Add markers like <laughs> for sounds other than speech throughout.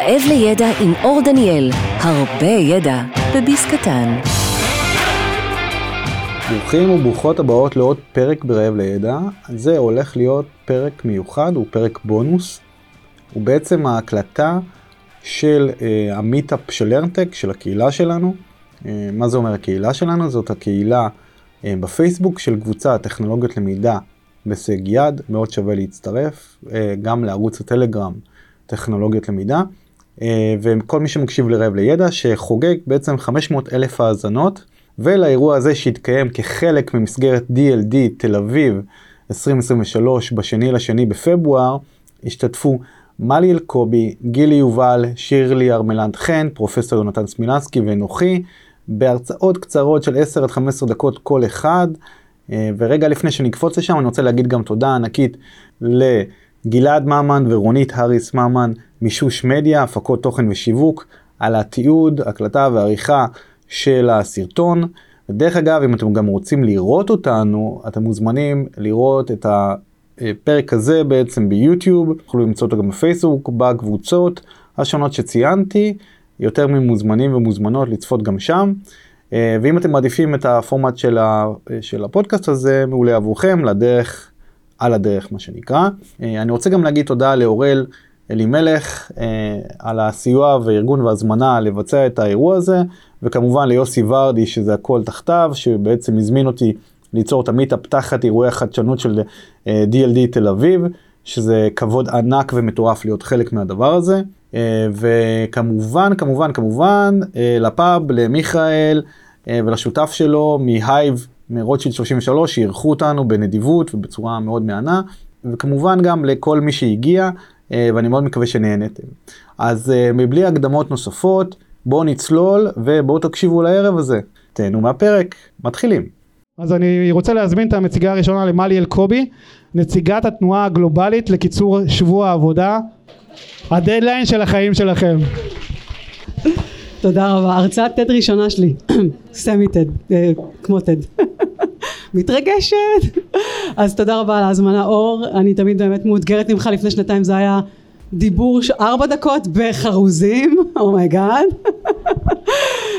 רעב לידע עם אור דניאל, הרבה ידע בביס קטן. ברוכים וברוכות הבאות לעוד פרק ברעב לידע. זה הולך להיות פרק מיוחד, הוא פרק בונוס. הוא בעצם ההקלטה של uh, המיטאפ של לרנטק, של הקהילה שלנו. Uh, מה זה אומר הקהילה שלנו? זאת הקהילה uh, בפייסבוק של קבוצה טכנולוגיות למידה בהישג יד, מאוד שווה להצטרף, uh, גם לערוץ הטלגרם טכנולוגיות למידה. Uh, וכל מי שמקשיב לרעב לידע שחוגג בעצם 500 אלף האזנות ולאירוע הזה שהתקיים כחלק ממסגרת DLD תל אביב 2023 בשני לשני בפברואר, השתתפו מלי אלקובי, גילי יובל, שירלי ארמלנד חן, פרופסור יונתן סמילנסקי ואנוכי, בהרצאות קצרות של 10 עד 15 דקות כל אחד. אה, ורגע לפני שנקפוץ לשם אני רוצה להגיד גם תודה ענקית לגלעד ממן ורונית האריס ממן משוש מדיה, הפקות תוכן ושיווק, על התיעוד, הקלטה ועריכה של הסרטון. ודרך אגב, אם אתם גם רוצים לראות אותנו, אתם מוזמנים לראות את הפרק הזה בעצם ביוטיוב, תוכלו למצוא אותו גם בפייסבוק, בקבוצות השונות שציינתי, יותר ממוזמנים ומוזמנות לצפות גם שם. ואם אתם מעדיפים את הפורמט של, ה, של הפודקאסט הזה, מעולה עבורכם, לדרך, על הדרך מה שנקרא. אני רוצה גם להגיד תודה לאורל אלימלך אה, על הסיוע וארגון והזמנה לבצע את האירוע הזה, וכמובן ליוסי ורדי שזה הכל תחתיו, שבעצם הזמין אותי ליצור את המיטאפ תחת אירועי החדשנות של אה, DLD תל אביב, שזה כבוד ענק ומטורף להיות חלק מהדבר הזה. אה, וכמובן, כמובן, כמובן, אה, לפאב, למיכאל אה, ולשותף שלו מהייב, מרוטשילד 33, שאירחו אותנו בנדיבות ובצורה מאוד מהנה, וכמובן גם לכל מי שהגיע. אה, ואני מאוד מקווה שנהנתם. אז אה, מבלי הקדמות נוספות, בואו נצלול ובואו תקשיבו לערב הזה. תהנו מהפרק, מתחילים. אז אני רוצה להזמין את המציגה הראשונה למלי אלקובי, נציגת התנועה הגלובלית לקיצור שבוע העבודה, הדדליין של החיים שלכם. תודה רבה, הרצאת TED ראשונה שלי, <clears throat> semi TED, אה, כמו TED. מתרגשת. אז תודה רבה על ההזמנה אור, אני תמיד באמת מאותגרת ממך, לפני שנתיים זה היה דיבור ארבע דקות בחרוזים, oh my God. Oh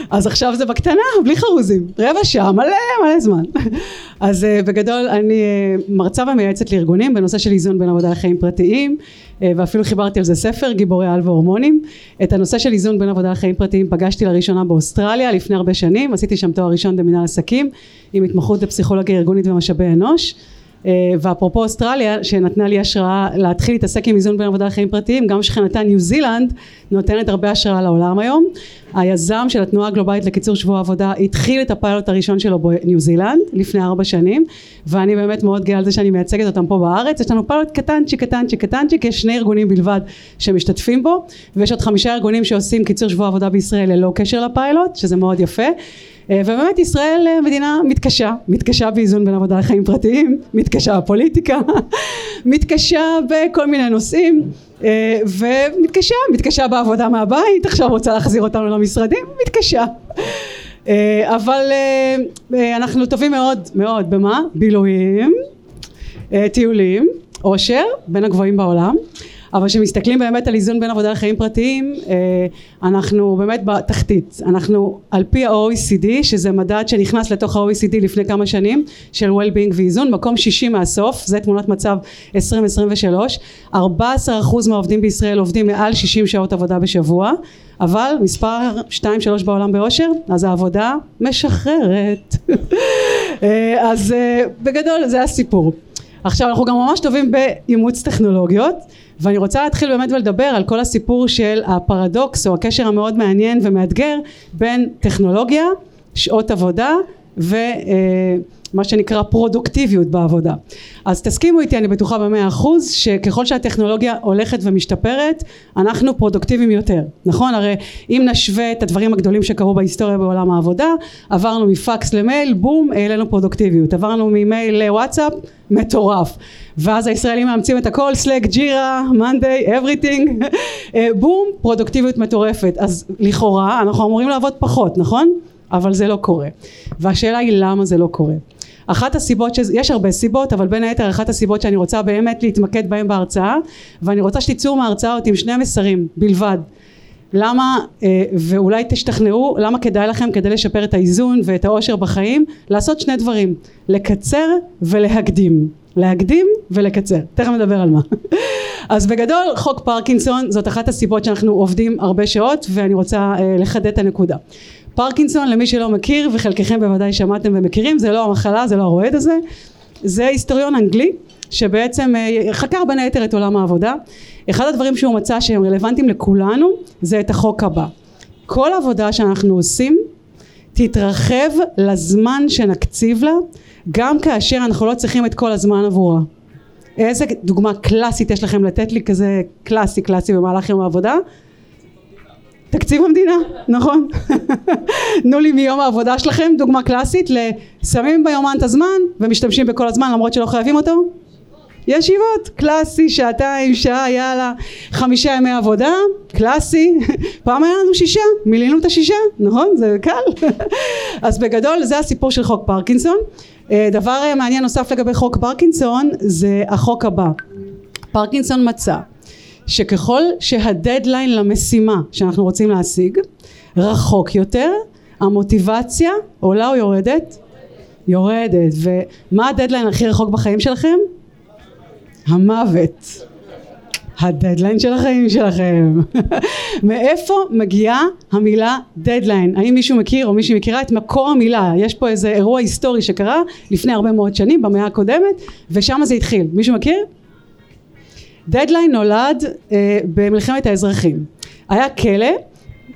אז עכשיו זה בקטנה, בלי חרוזים, רבע שעה, מלא מלא זמן. אז uh, בגדול אני uh, מרצה ומייעצת לארגונים בנושא של איזון בין עבודה לחיים פרטיים, uh, ואפילו חיברתי על זה ספר, גיבורי על והורמונים. את הנושא של איזון בין עבודה לחיים פרטיים פגשתי לראשונה באוסטרליה לפני הרבה שנים, עשיתי שם תואר ראשון במנהל עסקים, עם התמחות בפסיכולוגיה ארגונית ומשאבי אנוש. אה, ואפרופו אוסטרליה שנתנה לי השראה להתחיל להתעסק עם איזון בין עבודה לחיים פרטיים גם שכנתה ניו זילנד נותנת הרבה השראה לעולם היום. היזם של התנועה הגלובלית לקיצור שבוע עבודה התחיל את הפיילוט הראשון שלו בניו זילנד לפני ארבע שנים ואני באמת מאוד גאה על זה שאני מייצגת אותם פה בארץ. יש לנו פיילוט קטנצ'יק קטנצ'יק קטנצ'יק יש שני ארגונים בלבד שמשתתפים בו ויש עוד חמישה ארגונים שעושים קיצור שבוע עבודה בישראל ללא קשר לפיילוט שזה מאוד יפה ובאמת ישראל אה, מדינה מתקשה, מתקשה באיזון בין עבודה לחיים פרטיים, מתקשה בפוליטיקה, <laughs> מתקשה בכל מיני נושאים אה, ומתקשה, מתקשה בעבודה מהבית, עכשיו רוצה להחזיר אותנו למשרדים, מתקשה. אבל אנחנו טובים מאוד מאוד במה? בילויים, טיולים, עושר, בין הגבוהים בעולם אבל כשמסתכלים באמת על איזון בין עבודה לחיים פרטיים אה, אנחנו באמת בתחתית. אנחנו על פי ה-OECD שזה מדד שנכנס לתוך ה-OECD לפני כמה שנים של well-being ואיזון מקום שישי מהסוף זה תמונת מצב 2023 14% מהעובדים בישראל עובדים מעל 60 שעות עבודה בשבוע אבל מספר 2-3 בעולם באושר אז העבודה משחררת. <laughs> אה, אז אה, בגדול זה הסיפור עכשיו אנחנו גם ממש טובים באימוץ טכנולוגיות ואני רוצה להתחיל באמת ולדבר על כל הסיפור של הפרדוקס או הקשר המאוד מעניין ומאתגר בין טכנולוגיה, שעות עבודה ו... אה, מה שנקרא פרודוקטיביות בעבודה. אז תסכימו איתי אני בטוחה במאה אחוז שככל שהטכנולוגיה הולכת ומשתפרת אנחנו פרודוקטיביים יותר. נכון? הרי אם נשווה את הדברים הגדולים שקרו בהיסטוריה בעולם העבודה עברנו מפקס למייל בום העלינו פרודוקטיביות. עברנו ממייל לוואטסאפ מטורף. ואז הישראלים מאמצים את הכל Slack Jira Monday <laughs> everything בום פרודוקטיביות מטורפת. אז לכאורה אנחנו אמורים לעבוד פחות נכון? אבל זה לא קורה. והשאלה היא למה זה לא קורה אחת הסיבות, שזה, יש הרבה סיבות, אבל בין היתר אחת הסיבות שאני רוצה באמת להתמקד בהן בהרצאה, ואני רוצה שתצאו מההרצאה עם שני מסרים בלבד. למה, אה, ואולי תשתכנעו, למה כדאי לכם כדי לשפר את האיזון ואת העושר בחיים, לעשות שני דברים, לקצר ולהקדים. להקדים ולקצר, תכף נדבר על מה. <laughs> אז בגדול חוק פרקינסון זאת אחת הסיבות שאנחנו עובדים הרבה שעות ואני רוצה אה, לחדד את הנקודה. פרקינסון למי שלא מכיר וחלקכם בוודאי שמעתם ומכירים זה לא המחלה זה לא הרועד הזה. זה היסטוריון אנגלי שבעצם אה, חקר בין היתר את עולם העבודה. אחד הדברים שהוא מצא שהם רלוונטיים לכולנו זה את החוק הבא. כל עבודה שאנחנו עושים תתרחב לזמן שנקציב לה גם כאשר אנחנו לא צריכים את כל הזמן עבורה. איזה דוגמה קלאסית יש לכם לתת לי כזה קלאסי קלאסי במהלך יום העבודה תקציב המדינה, נכון. תנו לי מיום העבודה שלכם דוגמה קלאסית לשמים ביומן את הזמן ומשתמשים בכל הזמן למרות שלא חייבים אותו. ישיבות, קלאסי, שעתיים, שעה, יאללה, חמישה ימי עבודה, קלאסי, פעם היה לנו שישה, מילינו את השישה, נכון? זה קל. אז בגדול זה הסיפור של חוק פרקינסון. אה, דבר מעניין נוסף לגבי חוק פרקינסון זה החוק הבא. פרקינסון מצא שככל שהדדליין למשימה שאנחנו רוצים להשיג רחוק יותר המוטיבציה עולה או יורדת? יורדת ומה הדדליין הכי רחוק בחיים שלכם? המוות הדדליין של החיים שלכם <laughs> מאיפה מגיעה המילה דדליין האם מישהו מכיר או מישהי מכירה את מקור המילה יש פה איזה אירוע היסטורי שקרה לפני הרבה מאוד שנים במאה הקודמת ושם זה התחיל מישהו מכיר? דדליין נולד אה, במלחמת האזרחים. היה כלא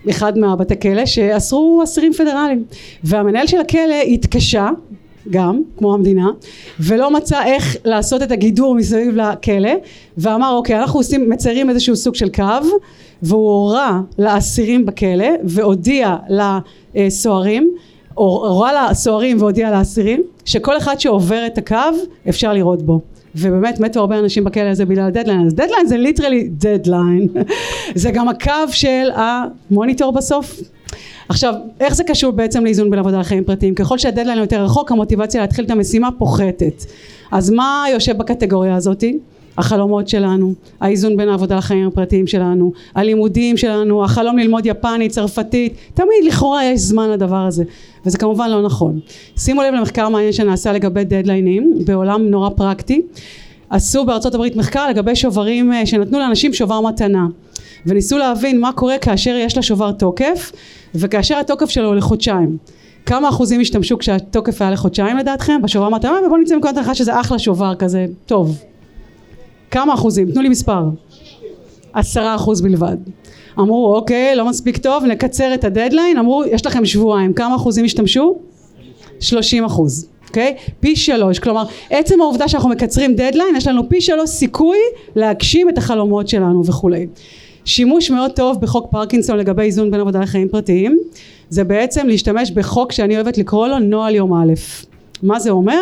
אחד מהבתי כלא שאסרו אסירים פדרליים. והמנהל של הכלא התקשה גם כמו המדינה ולא מצא איך לעשות את הגידור מסביב לכלא ואמר אוקיי אנחנו עושים מציירים איזשהו סוג של קו והוא הורה לאסירים בכלא והודיע לסוהרים הורה לסוהרים והודיע לאסירים שכל אחד שעובר את הקו אפשר לראות בו ובאמת מתו הרבה אנשים בכלא הזה בגלל הדדליין. אז דדליין זה literally דדליין <laughs> זה גם הקו של המוניטור בסוף. עכשיו איך זה קשור בעצם לאיזון בין עבודה לחיים פרטיים? ככל שהדדליין יותר רחוק המוטיבציה להתחיל את המשימה פוחתת. אז מה יושב בקטגוריה הזאתי החלומות שלנו, האיזון בין העבודה לחיים הפרטיים שלנו, הלימודים שלנו, החלום ללמוד יפנית, צרפתית, תמיד לכאורה יש זמן לדבר הזה וזה כמובן לא נכון. שימו לב למחקר מעניין שנעשה לגבי דדליינים בעולם נורא פרקטי. עשו בארצות הברית מחקר לגבי שוברים אה, שנתנו לאנשים שובר מתנה וניסו להבין מה קורה כאשר יש לשובר תוקף וכאשר התוקף שלו הוא לחודשיים. כמה אחוזים השתמשו כשהתוקף היה לחודשיים לדעתכם בשובר מתנה? ובואו נצא מנקודת הנחה שזה אחלה שובר כזה טוב כמה אחוזים? תנו לי מספר. עשרה אחוז בלבד. אמרו אוקיי לא מספיק טוב נקצר את הדדליין. אמרו יש לכם שבועיים כמה אחוזים השתמשו? שלושים אחוז אוקיי? פי שלוש. כלומר עצם העובדה שאנחנו מקצרים דדליין יש לנו פי שלוש סיכוי להגשים את החלומות שלנו וכולי. שימוש מאוד טוב בחוק פרקינסון לגבי איזון בין עבודה לחיים פרטיים. זה בעצם להשתמש בחוק שאני אוהבת לקרוא לו נוהל יום א' מה זה אומר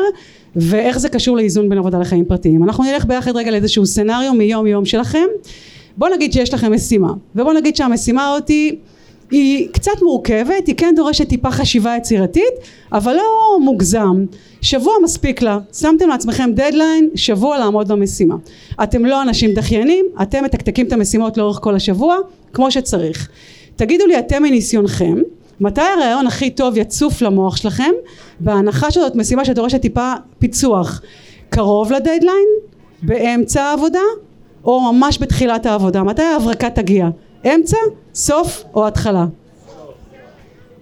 ואיך זה קשור לאיזון בין עבודה לחיים פרטיים אנחנו נלך ביחד רגע לאיזשהו סצנריו מיום יום שלכם בוא נגיד שיש לכם משימה ובוא נגיד שהמשימה אותי היא קצת מורכבת, היא כן דורשת טיפה חשיבה יצירתית, אבל לא מוגזם. שבוע מספיק לה, שמתם לעצמכם דדליין, שבוע לעמוד במשימה. אתם לא אנשים דחיינים, אתם מתקתקים את המשימות לאורך כל השבוע, כמו שצריך. תגידו לי אתם מניסיונכם, מתי הרעיון הכי טוב יצוף למוח שלכם, בהנחה שזאת משימה שדורשת טיפה פיצוח. קרוב לדדליין? באמצע העבודה? או ממש בתחילת העבודה? מתי ההברקה תגיע? אמצע, סוף או התחלה?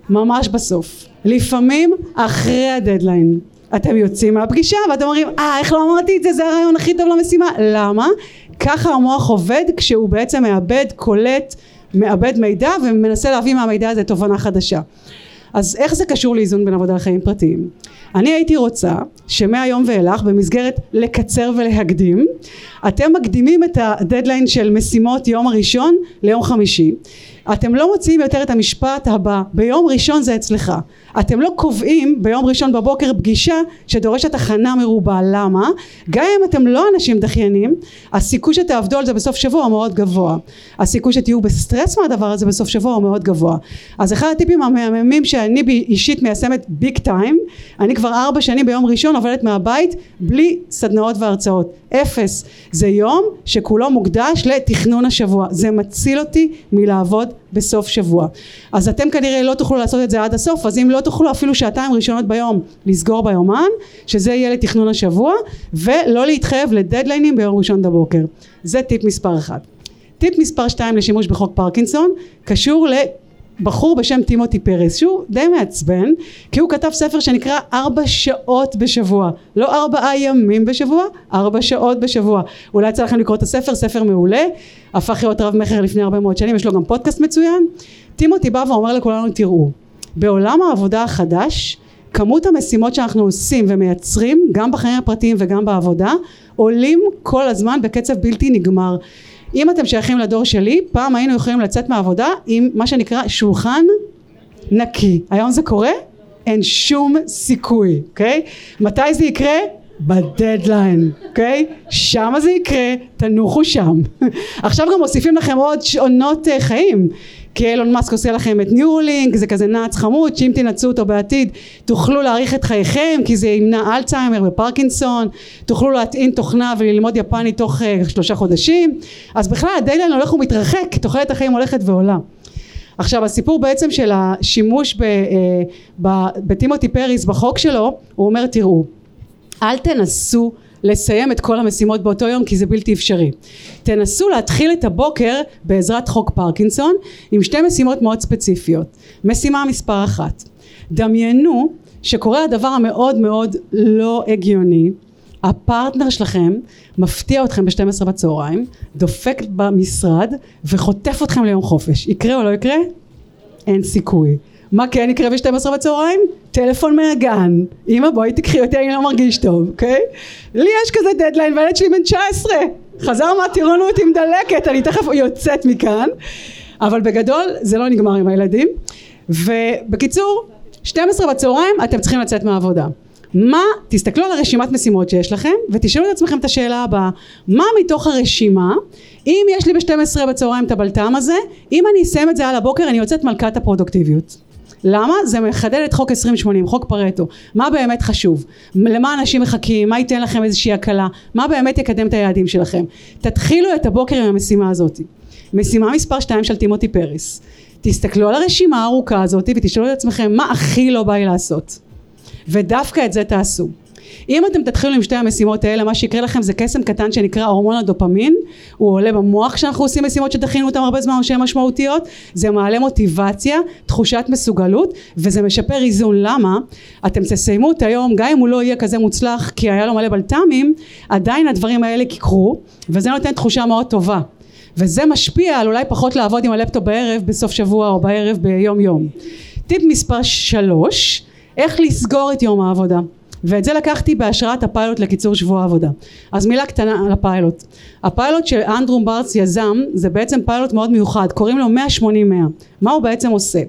ממש בסוף. לפעמים אחרי הדדליין. אתם יוצאים מהפגישה ואתם אומרים אה איך לא אמרתי את זה זה הרעיון הכי טוב למשימה למה? ככה המוח עובד כשהוא בעצם מאבד קולט מאבד מידע ומנסה להביא מהמידע הזה תובנה חדשה. אז איך זה קשור לאיזון בין עבודה לחיים פרטיים? אני הייתי רוצה שמהיום ואילך במסגרת לקצר ולהקדים אתם מקדימים את הדדליין של משימות יום הראשון ליום חמישי. אתם לא מוציאים יותר את המשפט הבא ביום ראשון זה אצלך אתם לא קובעים ביום ראשון בבוקר פגישה שדורשת הכנה מרובה. למה? גם אם אתם לא אנשים דחיינים הסיכוי שתעבדו על זה בסוף שבוע הוא מאוד גבוה. הסיכוי שתהיו בסטרס מהדבר הזה בסוף שבוע הוא מאוד גבוה. אז אחד הטיפים המהממים שאני אישית מיישמת ביג טיים אני כבר ארבע שנים ביום ראשון עובדת מהבית בלי סדנאות והרצאות. אפס. זה יום שכולו מוקדש לתכנון השבוע. זה מציל אותי מלעבוד בסוף שבוע. אז אתם כנראה לא תוכלו לעשות את זה עד הסוף אז אם לא תוכלו אפילו שעתיים ראשונות ביום לסגור ביומן שזה יהיה לתכנון השבוע ולא להתחייב לדדליינים ביום ראשון בבוקר. זה טיפ מספר אחד. טיפ מספר שתיים לשימוש בחוק פרקינסון קשור בחור בשם טימותי פרס שהוא די מעצבן כי הוא כתב ספר שנקרא ארבע שעות בשבוע לא ארבעה ימים בשבוע ארבע שעות בשבוע. אולי יצא לכם לקרוא את הספר ספר מעולה. הפך להיות רב מכר לפני הרבה מאוד שנים יש לו גם פודקאסט מצוין. טימותי בא ואומר לכולנו תראו בעולם העבודה החדש כמות המשימות שאנחנו עושים ומייצרים גם בחיים הפרטיים וגם בעבודה עולים כל הזמן בקצב בלתי נגמר אם אתם שייכים לדור שלי פעם היינו יכולים לצאת מהעבודה עם מה שנקרא שולחן נקי היום זה קורה? אין שום סיכוי אוקיי? מתי זה יקרה? בדדליין אוקיי? שמה זה יקרה תנוחו שם <laughs> עכשיו גם מוסיפים לכם עוד שעונות uh, חיים כי אילון מאסק עושה לכם את ניורלינק זה כזה נעץ חמוד שאם תנצו אותו בעתיד תוכלו להאריך את חייכם כי זה ימנע אלצהיימר ופרקינסון תוכלו להטעין תוכנה וללמוד יפנית תוך uh, שלושה חודשים. אז בכלל הדדליין הולך ומתרחק תוחלת החיים הולכת ועולה. עכשיו הסיפור בעצם של השימוש אה, בטימותי פריס בחוק שלו הוא אומר תראו אל תנסו לסיים את כל המשימות באותו יום כי זה בלתי אפשרי. תנסו להתחיל את הבוקר בעזרת חוק פרקינסון עם שתי משימות מאוד ספציפיות. משימה מספר אחת דמיינו שקורה הדבר המאוד מאוד לא הגיוני הפרטנר שלכם מפתיע אתכם ב-12 בצהריים דופק במשרד וחוטף אתכם ליום חופש יקרה או לא יקרה? אין סיכוי מה כן יקרה ב-12 בצהריים? טלפון מהגן. אמא בואי תקחי אותי אני לא מרגיש טוב אוקיי? לי יש כזה דדליין והילד שלי בן 19 חזר מהטירונות עם דלקת אני תכף יוצאת מכאן. אבל בגדול זה לא נגמר עם הילדים. ובקיצור 12 בצהריים אתם צריכים לצאת מהעבודה. מה, תסתכלו על הרשימת משימות שיש לכם ותשאלו את עצמכם את השאלה הבאה. מה מתוך הרשימה אם יש לי ב-12 בצהריים את הבלטם הזה אם אני אסיים את זה על הבוקר אני יוצאת מלכת הפרודוקטיביות למה? זה מחדד את חוק 2080, חוק פרטו. מה באמת חשוב? למה אנשים מחכים? מה ייתן לכם איזושהי הקלה? מה באמת יקדם את היעדים שלכם? תתחילו את הבוקר עם המשימה הזאת. משימה מספר 2 של טימותי פריס. תסתכלו על הרשימה הארוכה הזאת ותשאלו את עצמכם מה הכי לא בא לי לעשות. ודווקא את זה תעשו. אם אתם תתחילו עם שתי המשימות האלה מה שיקרה לכם זה קסם קטן שנקרא הורמון הדופמין. הוא עולה במוח כשאנחנו עושים משימות שתכינו אותם הרבה זמן או שהן משמעותיות. זה מעלה מוטיבציה תחושת מסוגלות וזה משפר איזון. למה? אתם תסיימו את היום גם אם הוא לא יהיה כזה מוצלח כי היה לו מלא בלת"מים עדיין הדברים האלה יקרו וזה נותן תחושה מאוד טובה. וזה משפיע על אולי פחות לעבוד עם הלפטופ בערב בסוף שבוע או בערב ביום יום טיפ מספר שלוש איך לסגור את יום העבודה ואת זה לקחתי בהשראת הפיילוט לקיצור שבוע העבודה. אז מילה קטנה על הפיילוט. הפיילוט שאנדרום ברץ יזם זה בעצם פיילוט מאוד מיוחד קוראים לו 180-100 מה הוא בעצם עושה?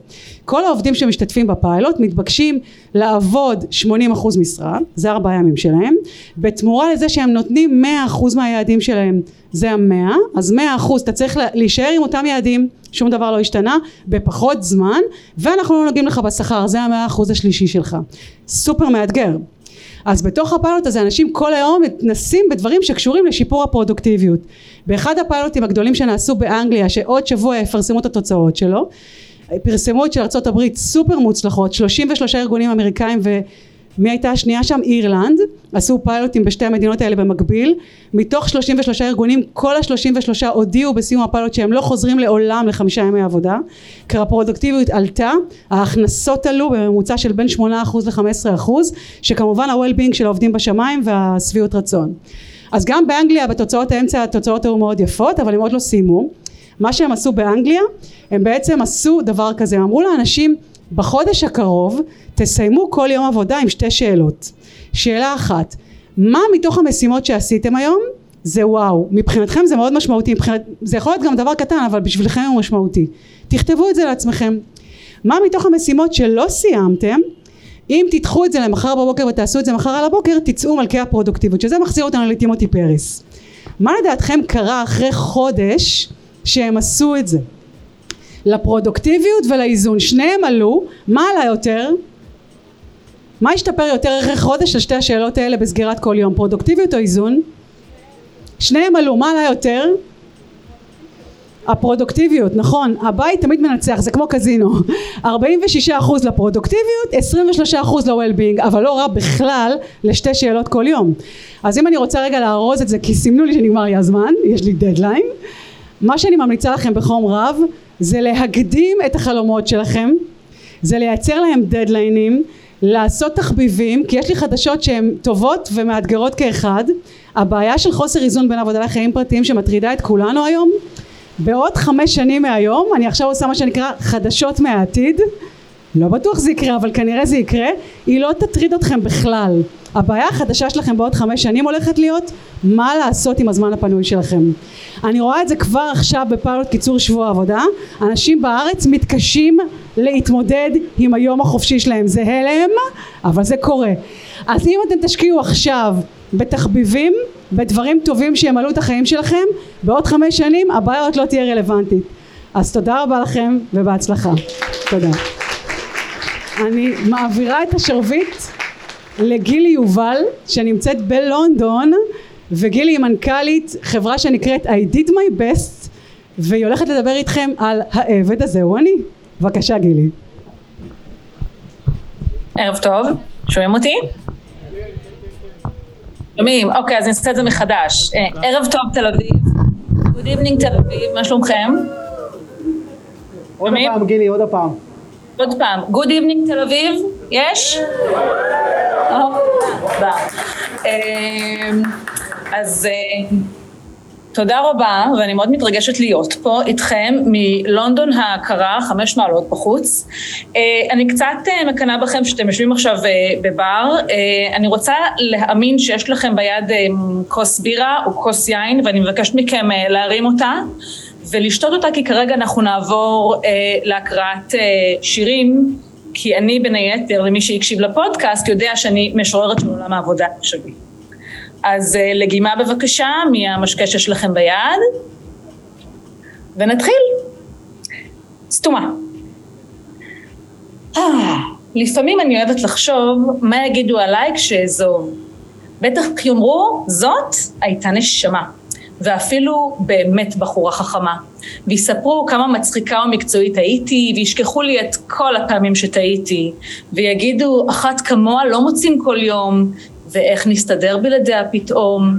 כל העובדים שמשתתפים בפיילוט מתבקשים לעבוד 80% משרה זה ארבעה ימים שלהם. בתמורה לזה שהם נותנים 100% מהיעדים שלהם זה המאה אז 100% אתה צריך להישאר עם אותם יעדים שום דבר לא השתנה בפחות זמן ואנחנו לא נוגעים לך בשכר זה המאה אחוז השלישי שלך. סופר מאתגר אז בתוך הפיילוט הזה אנשים כל היום מתנסים בדברים שקשורים לשיפור הפרודוקטיביות. באחד הפיילוטים הגדולים שנעשו באנגליה שעוד שבוע יפרסמו את התוצאות שלו פרסמו את של ארה"ב סופר מוצלחות 33 ארגונים אמריקאים ו... מי הייתה השנייה שם? אירלנד. עשו פיילוטים בשתי המדינות האלה במקביל. מתוך 33 ארגונים כל ה-33 הודיעו בסיום הפיילוט שהם לא חוזרים לעולם לחמישה ימי עבודה. כי הפרודוקטיביות עלתה ההכנסות עלו בממוצע של בין 8% ל-15% שכמובן ה-well-being של העובדים בשמיים והשביעות רצון. אז גם באנגליה בתוצאות האמצע התוצאות היו מאוד יפות אבל הם עוד לא סיימו. מה שהם עשו באנגליה הם בעצם עשו דבר כזה. הם אמרו לאנשים בחודש הקרוב תסיימו כל יום עבודה עם שתי שאלות שאלה אחת מה מתוך המשימות שעשיתם היום זה וואו. מבחינתכם זה מאוד משמעותי, מבחינת, זה יכול להיות גם דבר קטן, אבל בשבילכם הוא משמעותי. תכתבו את זה לעצמכם. מה מתוך המשימות שלא סיימתם, אם תדחו את זה למחר בבוקר ותעשו את זה מחר על הבוקר, תצאו מלכי הפרודוקטיביות, שזה מחזיר אותנו לטימותי פריס. מה לדעתכם קרה אחרי חודש שהם עשו את זה? לפרודוקטיביות ולאיזון, שניהם עלו, מה עלה יותר? מה השתפר יותר אחרי חודש של שתי השאלות האלה בסגירת כל יום, פרודוקטיביות או איזון? שניהם עלו, מה עלה יותר? הפרודוקטיביות, נכון, הבית תמיד מנצח, זה כמו קזינו, <laughs> 46% לפרודוקטיביות, 23% ל-well-being, אבל לא רע בכלל לשתי שאלות כל יום. אז אם אני רוצה רגע לארוז את זה, כי סימנו לי שנגמר לי הזמן, יש לי דדליין, מה שאני ממליצה לכם בחום רב, זה להקדים את החלומות שלכם, זה לייצר להם דדליינים, לעשות תחביבים, כי יש לי חדשות שהן טובות ומאתגרות כאחד, הבעיה של חוסר איזון בין עבודה לחיים פרטיים שמטרידה את כולנו היום בעוד חמש שנים מהיום אני עכשיו עושה מה שנקרא חדשות מהעתיד לא בטוח זה יקרה אבל כנראה זה יקרה היא לא תטריד אתכם בכלל הבעיה החדשה שלכם בעוד חמש שנים הולכת להיות מה לעשות עם הזמן הפנוי שלכם אני רואה את זה כבר עכשיו בפיילוט קיצור שבוע עבודה אנשים בארץ מתקשים להתמודד עם היום החופשי שלהם זה הלם אבל זה קורה אז אם אתם תשקיעו עכשיו בתחביבים, בדברים טובים שימלאו את החיים שלכם, בעוד חמש שנים הבעיה עוד לא תהיה רלוונטית. אז תודה רבה לכם ובהצלחה. תודה. אני מעבירה את השרביט לגילי יובל שנמצאת בלונדון וגילי היא מנכ"לית חברה שנקראת I did my best והיא הולכת לדבר איתכם על העבד הזה הוא אני. בבקשה גילי. ערב טוב, שומעים אותי? שומעים, אוקיי, אז נעשה את זה מחדש. אה, ערב טוב תל אביב, Good evening תל אביב, מה שלומכם? עוד פעם גילי, עוד פעם. עוד פעם, Good evening תל אביב, יש? אה, אז אה, תודה רבה, ואני מאוד מתרגשת להיות פה איתכם מלונדון הקרה, חמש מעלות בחוץ. אה, אני קצת אה, מקנאה בכם שאתם יושבים עכשיו בבר. אני רוצה להאמין שיש לכם ביד כוס בירה או כוס יין, ואני מבקשת מכם להרים אותה ולשתות אותה, כי כרגע אנחנו נעבור להקראת שירים. כי אני בין היתר, למי שהקשיב לפודקאסט, יודע שאני משוררת של עולם העבודה שלי. אז אה, לגימה בבקשה מהמשקה שיש לכם ביד, ונתחיל. סתומה. אה, לפעמים אני אוהבת לחשוב מה יגידו עליי כשאעזוב. בטח יאמרו, זאת הייתה נשמה, ואפילו באמת בחורה חכמה. ויספרו כמה מצחיקה ומקצועית הייתי, וישכחו לי את כל הפעמים שטעיתי, ויגידו, אחת כמוה לא מוצאים כל יום, ואיך נסתדר בלעדיה פתאום,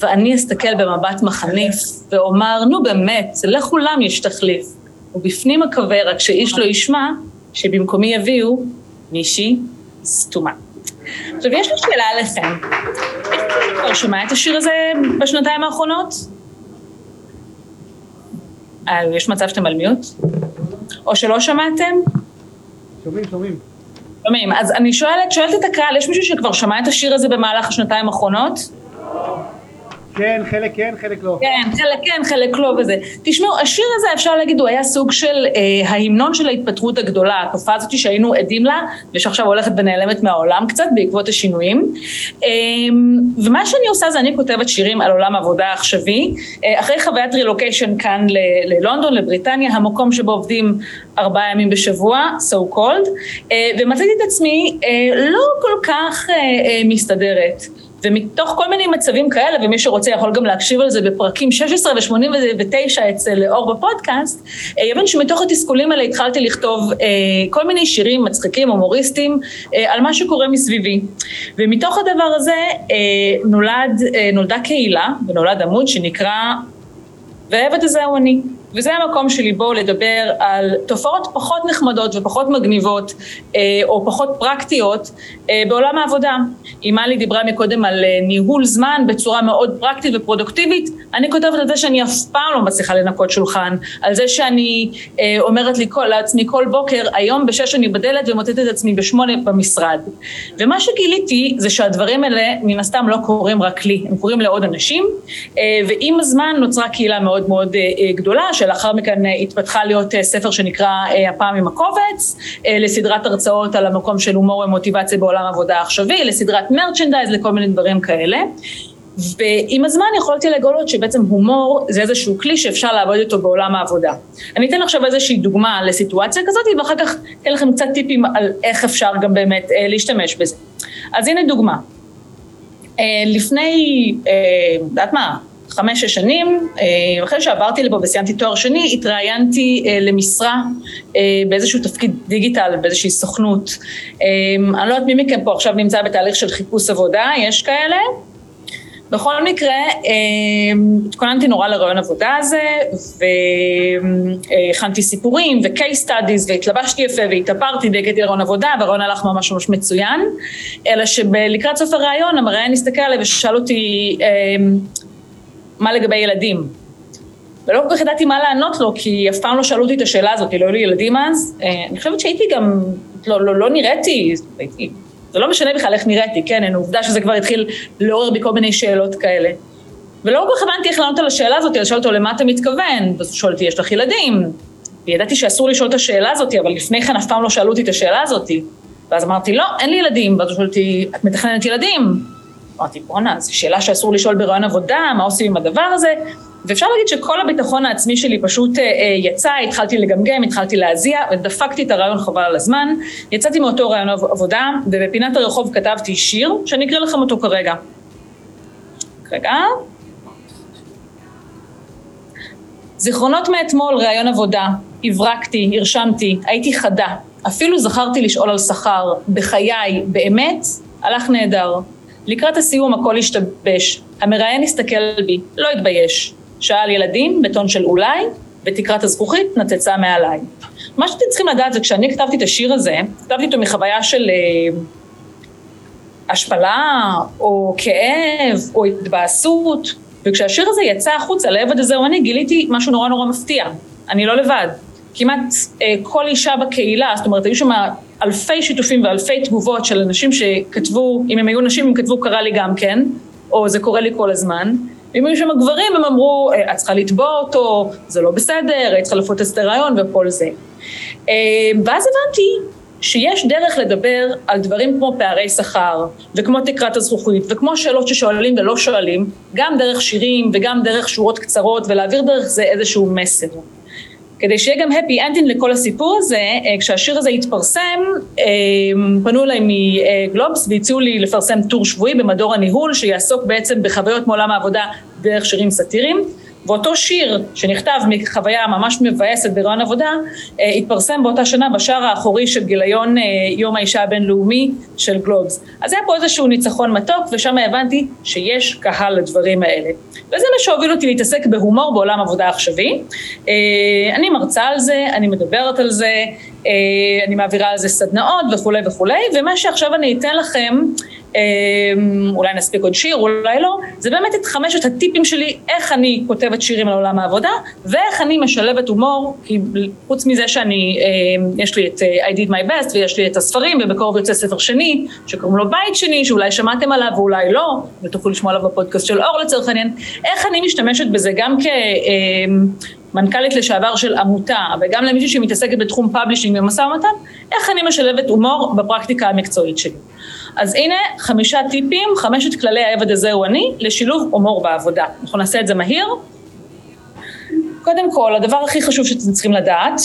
ואני אסתכל במבט מחניף ואומר, נו באמת, לכולם יש תחליף. ובפנים אקווה, רק שאיש לא ישמע, שבמקומי יביאו מישהי סתומה. עכשיו, יש לי שאלה עליכם. יש מישהו שכבר שמע את השיר הזה בשנתיים האחרונות? אה, יש מצב שאתם על מיוט? או שלא שמעתם? שומעים, שומעים. שומעים. אז אני שואלת, שואלת את הקהל, יש מישהו שכבר שמע את השיר הזה במהלך השנתיים האחרונות? כן, חלק כן, חלק לא. כן, חלק כן, חלק לא וזה. תשמעו, השיר הזה אפשר להגיד הוא היה סוג של אה, ההמנון של ההתפטרות הגדולה, התופעה הזאת שהיינו עדים לה, ושעכשיו הולכת ונעלמת מהעולם קצת בעקבות השינויים. אה, ומה שאני עושה זה אני כותבת שירים על עולם העבודה העכשווי, אה, אחרי חוויית רילוקיישן כאן ל- ללונדון, לבריטניה, המקום שבו עובדים ארבעה ימים בשבוע, so called, אה, ומצאתי את עצמי אה, לא כל כך אה, אה, מסתדרת. ומתוך כל מיני מצבים כאלה, ומי שרוצה יכול גם להקשיב על זה בפרקים 16 ו-89 אצל אור בפודקאסט, אה, יבין שמתוך התסכולים האלה התחלתי לכתוב אה, כל מיני שירים מצחיקים, הומוריסטיים, אה, על מה שקורה מסביבי. ומתוך הדבר הזה אה, נולד, אה, נולדה קהילה ונולד עמוד שנקרא הזה הוא אני. וזה המקום שלי בו לדבר על תופעות פחות נחמדות ופחות מגניבות אה, או פחות פרקטיות אה, בעולם העבודה. אם מלי דיברה מקודם על אה, ניהול זמן בצורה מאוד פרקטית ופרודוקטיבית, אני כותבת על זה שאני אף פעם לא מצליחה לנקות שולחן, על זה שאני אומרת לי כל, לעצמי כל בוקר, היום בשש אני בדלת ומוטטת את עצמי בשמונה במשרד. ומה שגיליתי זה שהדברים האלה מן הסתם לא קורים רק לי, הם קורים לעוד אנשים, ועם הזמן נוצרה קהילה מאוד מאוד גדולה, שלאחר מכן התפתחה להיות ספר שנקרא הפעם עם הקובץ, לסדרת הרצאות על המקום של הומור ומוטיבציה בעולם העבודה העכשווי, לסדרת מרצ'נדייז, לכל מיני דברים כאלה. ועם הזמן יכולתי לגלות שבעצם הומור זה איזשהו כלי שאפשר לעבוד איתו בעולם העבודה. אני אתן עכשיו איזושהי דוגמה לסיטואציה כזאת ואחר כך אתן לכם קצת טיפים על איך אפשר גם באמת אה, להשתמש בזה. אז הנה דוגמה. אה, לפני, אה, יודעת מה, חמש-שש שנים, אה, אחרי שעברתי לפה וסיימתי תואר שני, התראיינתי אה, למשרה אה, באיזשהו תפקיד דיגיטל, באיזושהי סוכנות. אני לא יודעת מי מכם פה עכשיו נמצא בתהליך של חיפוש עבודה, יש כאלה? בכל מקרה, התכוננתי נורא לרעיון עבודה הזה, והכנתי סיפורים ו-case studies, והתלבשתי יפה והתאפרתי והגעתי לרעיון עבודה, והרעיון הלך ממש ממש מצוין, אלא שלקראת סוף הרעיון המראיין הסתכל עליי ושאל אותי, מה לגבי ילדים? ולא כל כך ידעתי מה לענות לו, כי אף פעם לא שאלו אותי את השאלה הזאת, לא היו לי ילדים אז. אה, אני חושבת שהייתי גם, לא, לא, לא נראיתי, הייתי, זה לא משנה בכלל איך נראיתי, כן, עובדה שזה כבר התחיל לעורר בי כל מיני שאלות כאלה. ולא כל כך הבנתי איך לענות על השאלה הזאת, אז שאלתי אותו, למה אתה מתכוון? ואז הוא שואל אותי, יש לך ילדים? וידעתי שאסור לשאול את השאלה הזאת, אבל לפני כן אף פעם לא שאלו אותי את השאלה הזאת. ואז אמרתי, לא, אין לי ילדים. ואז הוא שואל אותי, את מתכננת ילדים? אמרתי, בואנה, זו שאלה שאסור לשאול ברעיון עבודה, מה עושים עם הדבר הזה? ואפשר להגיד שכל הביטחון העצמי שלי פשוט אה, אה, יצא, התחלתי לגמגם, התחלתי להזיע, ודפקתי את הרעיון חבל על הזמן. יצאתי מאותו רעיון עבודה, ובפינת הרחוב כתבתי שיר, שאני אקריא לכם אותו כרגע. רגע. זיכרונות מאתמול, ראיון עבודה, הברקתי, הרשמתי, הייתי חדה, אפילו זכרתי לשאול על שכר, בחיי, באמת, הלך נהדר. לקראת הסיום הכל השתבש, המראיין הסתכל בי, לא התבייש. שאל ילדים בטון של אולי, ותקרת הזכוכית נצצה מעליי. מה שאתם צריכים לדעת זה כשאני כתבתי את השיר הזה, כתבתי אותו מחוויה של אה, השפלה, או כאב, או התבאסות, וכשהשיר הזה יצא החוצה לעבד הזה או אני, גיליתי משהו נורא נורא מפתיע. אני לא לבד. כמעט אה, כל אישה בקהילה, זאת אומרת, היו שם אלפי שיתופים ואלפי תגובות של אנשים שכתבו, אם הם היו נשים הם כתבו קרה לי גם כן, או זה קורה לי כל הזמן, ואם היו שם גברים הם אמרו, אה, את צריכה לתבוע אותו, זה לא בסדר, היית צריכה לפרוט את הרעיון וכל זה. אה, ואז הבנתי שיש דרך לדבר על דברים כמו פערי שכר, וכמו תקרת הזכוכית, וכמו שאלות ששואלים ולא שואלים, גם דרך שירים וגם דרך שורות קצרות, ולהעביר דרך זה איזשהו מסר. כדי שיהיה גם happy ending לכל הסיפור הזה, אה, כשהשיר הזה התפרסם, אה, פנו אליי מגלובס והציעו לי לפרסם טור שבועי במדור הניהול, שיעסוק בעצם בחוויות מעולם העבודה דרך שירים סאטיריים. ואותו שיר שנכתב מחוויה ממש מבאסת ברעיון עבודה, אה, התפרסם באותה שנה בשער האחורי של גיליון אה, יום האישה הבינלאומי של גלובס. אז היה פה איזשהו ניצחון מתוק, ושם הבנתי שיש קהל לדברים האלה. וזה מה שהוביל אותי להתעסק בהומור בעולם עבודה עכשווי. אה, אני מרצה על זה, אני מדברת על זה, אני מעבירה על זה סדנאות וכולי וכולי, ומה שעכשיו אני אתן לכם אולי נספיק עוד שיר, אולי לא, זה באמת את חמשת הטיפים שלי, איך אני כותבת שירים על עולם העבודה, ואיך אני משלבת הומור, כי חוץ מזה שאני, אמ, יש לי את אה, I did my best, ויש לי את הספרים, ובקרוב יוצא ספר שני, שקוראים לו בית שני, שאולי שמעתם עליו ואולי לא, ותוכלו לשמוע עליו בפודקאסט של אור לצורך העניין, איך אני משתמשת בזה גם כ... אמ, מנכ"לית לשעבר של עמותה, וגם למישהי שמתעסקת בתחום publishing ומשא ומתן, איך אני משלבת הומור בפרקטיקה המקצועית שלי. אז הנה חמישה טיפים, חמשת כללי העבד הזה הוא אני, לשילוב הומור בעבודה. אנחנו נעשה את זה מהיר. קודם כל, הדבר הכי חשוב שאתם צריכים לדעת,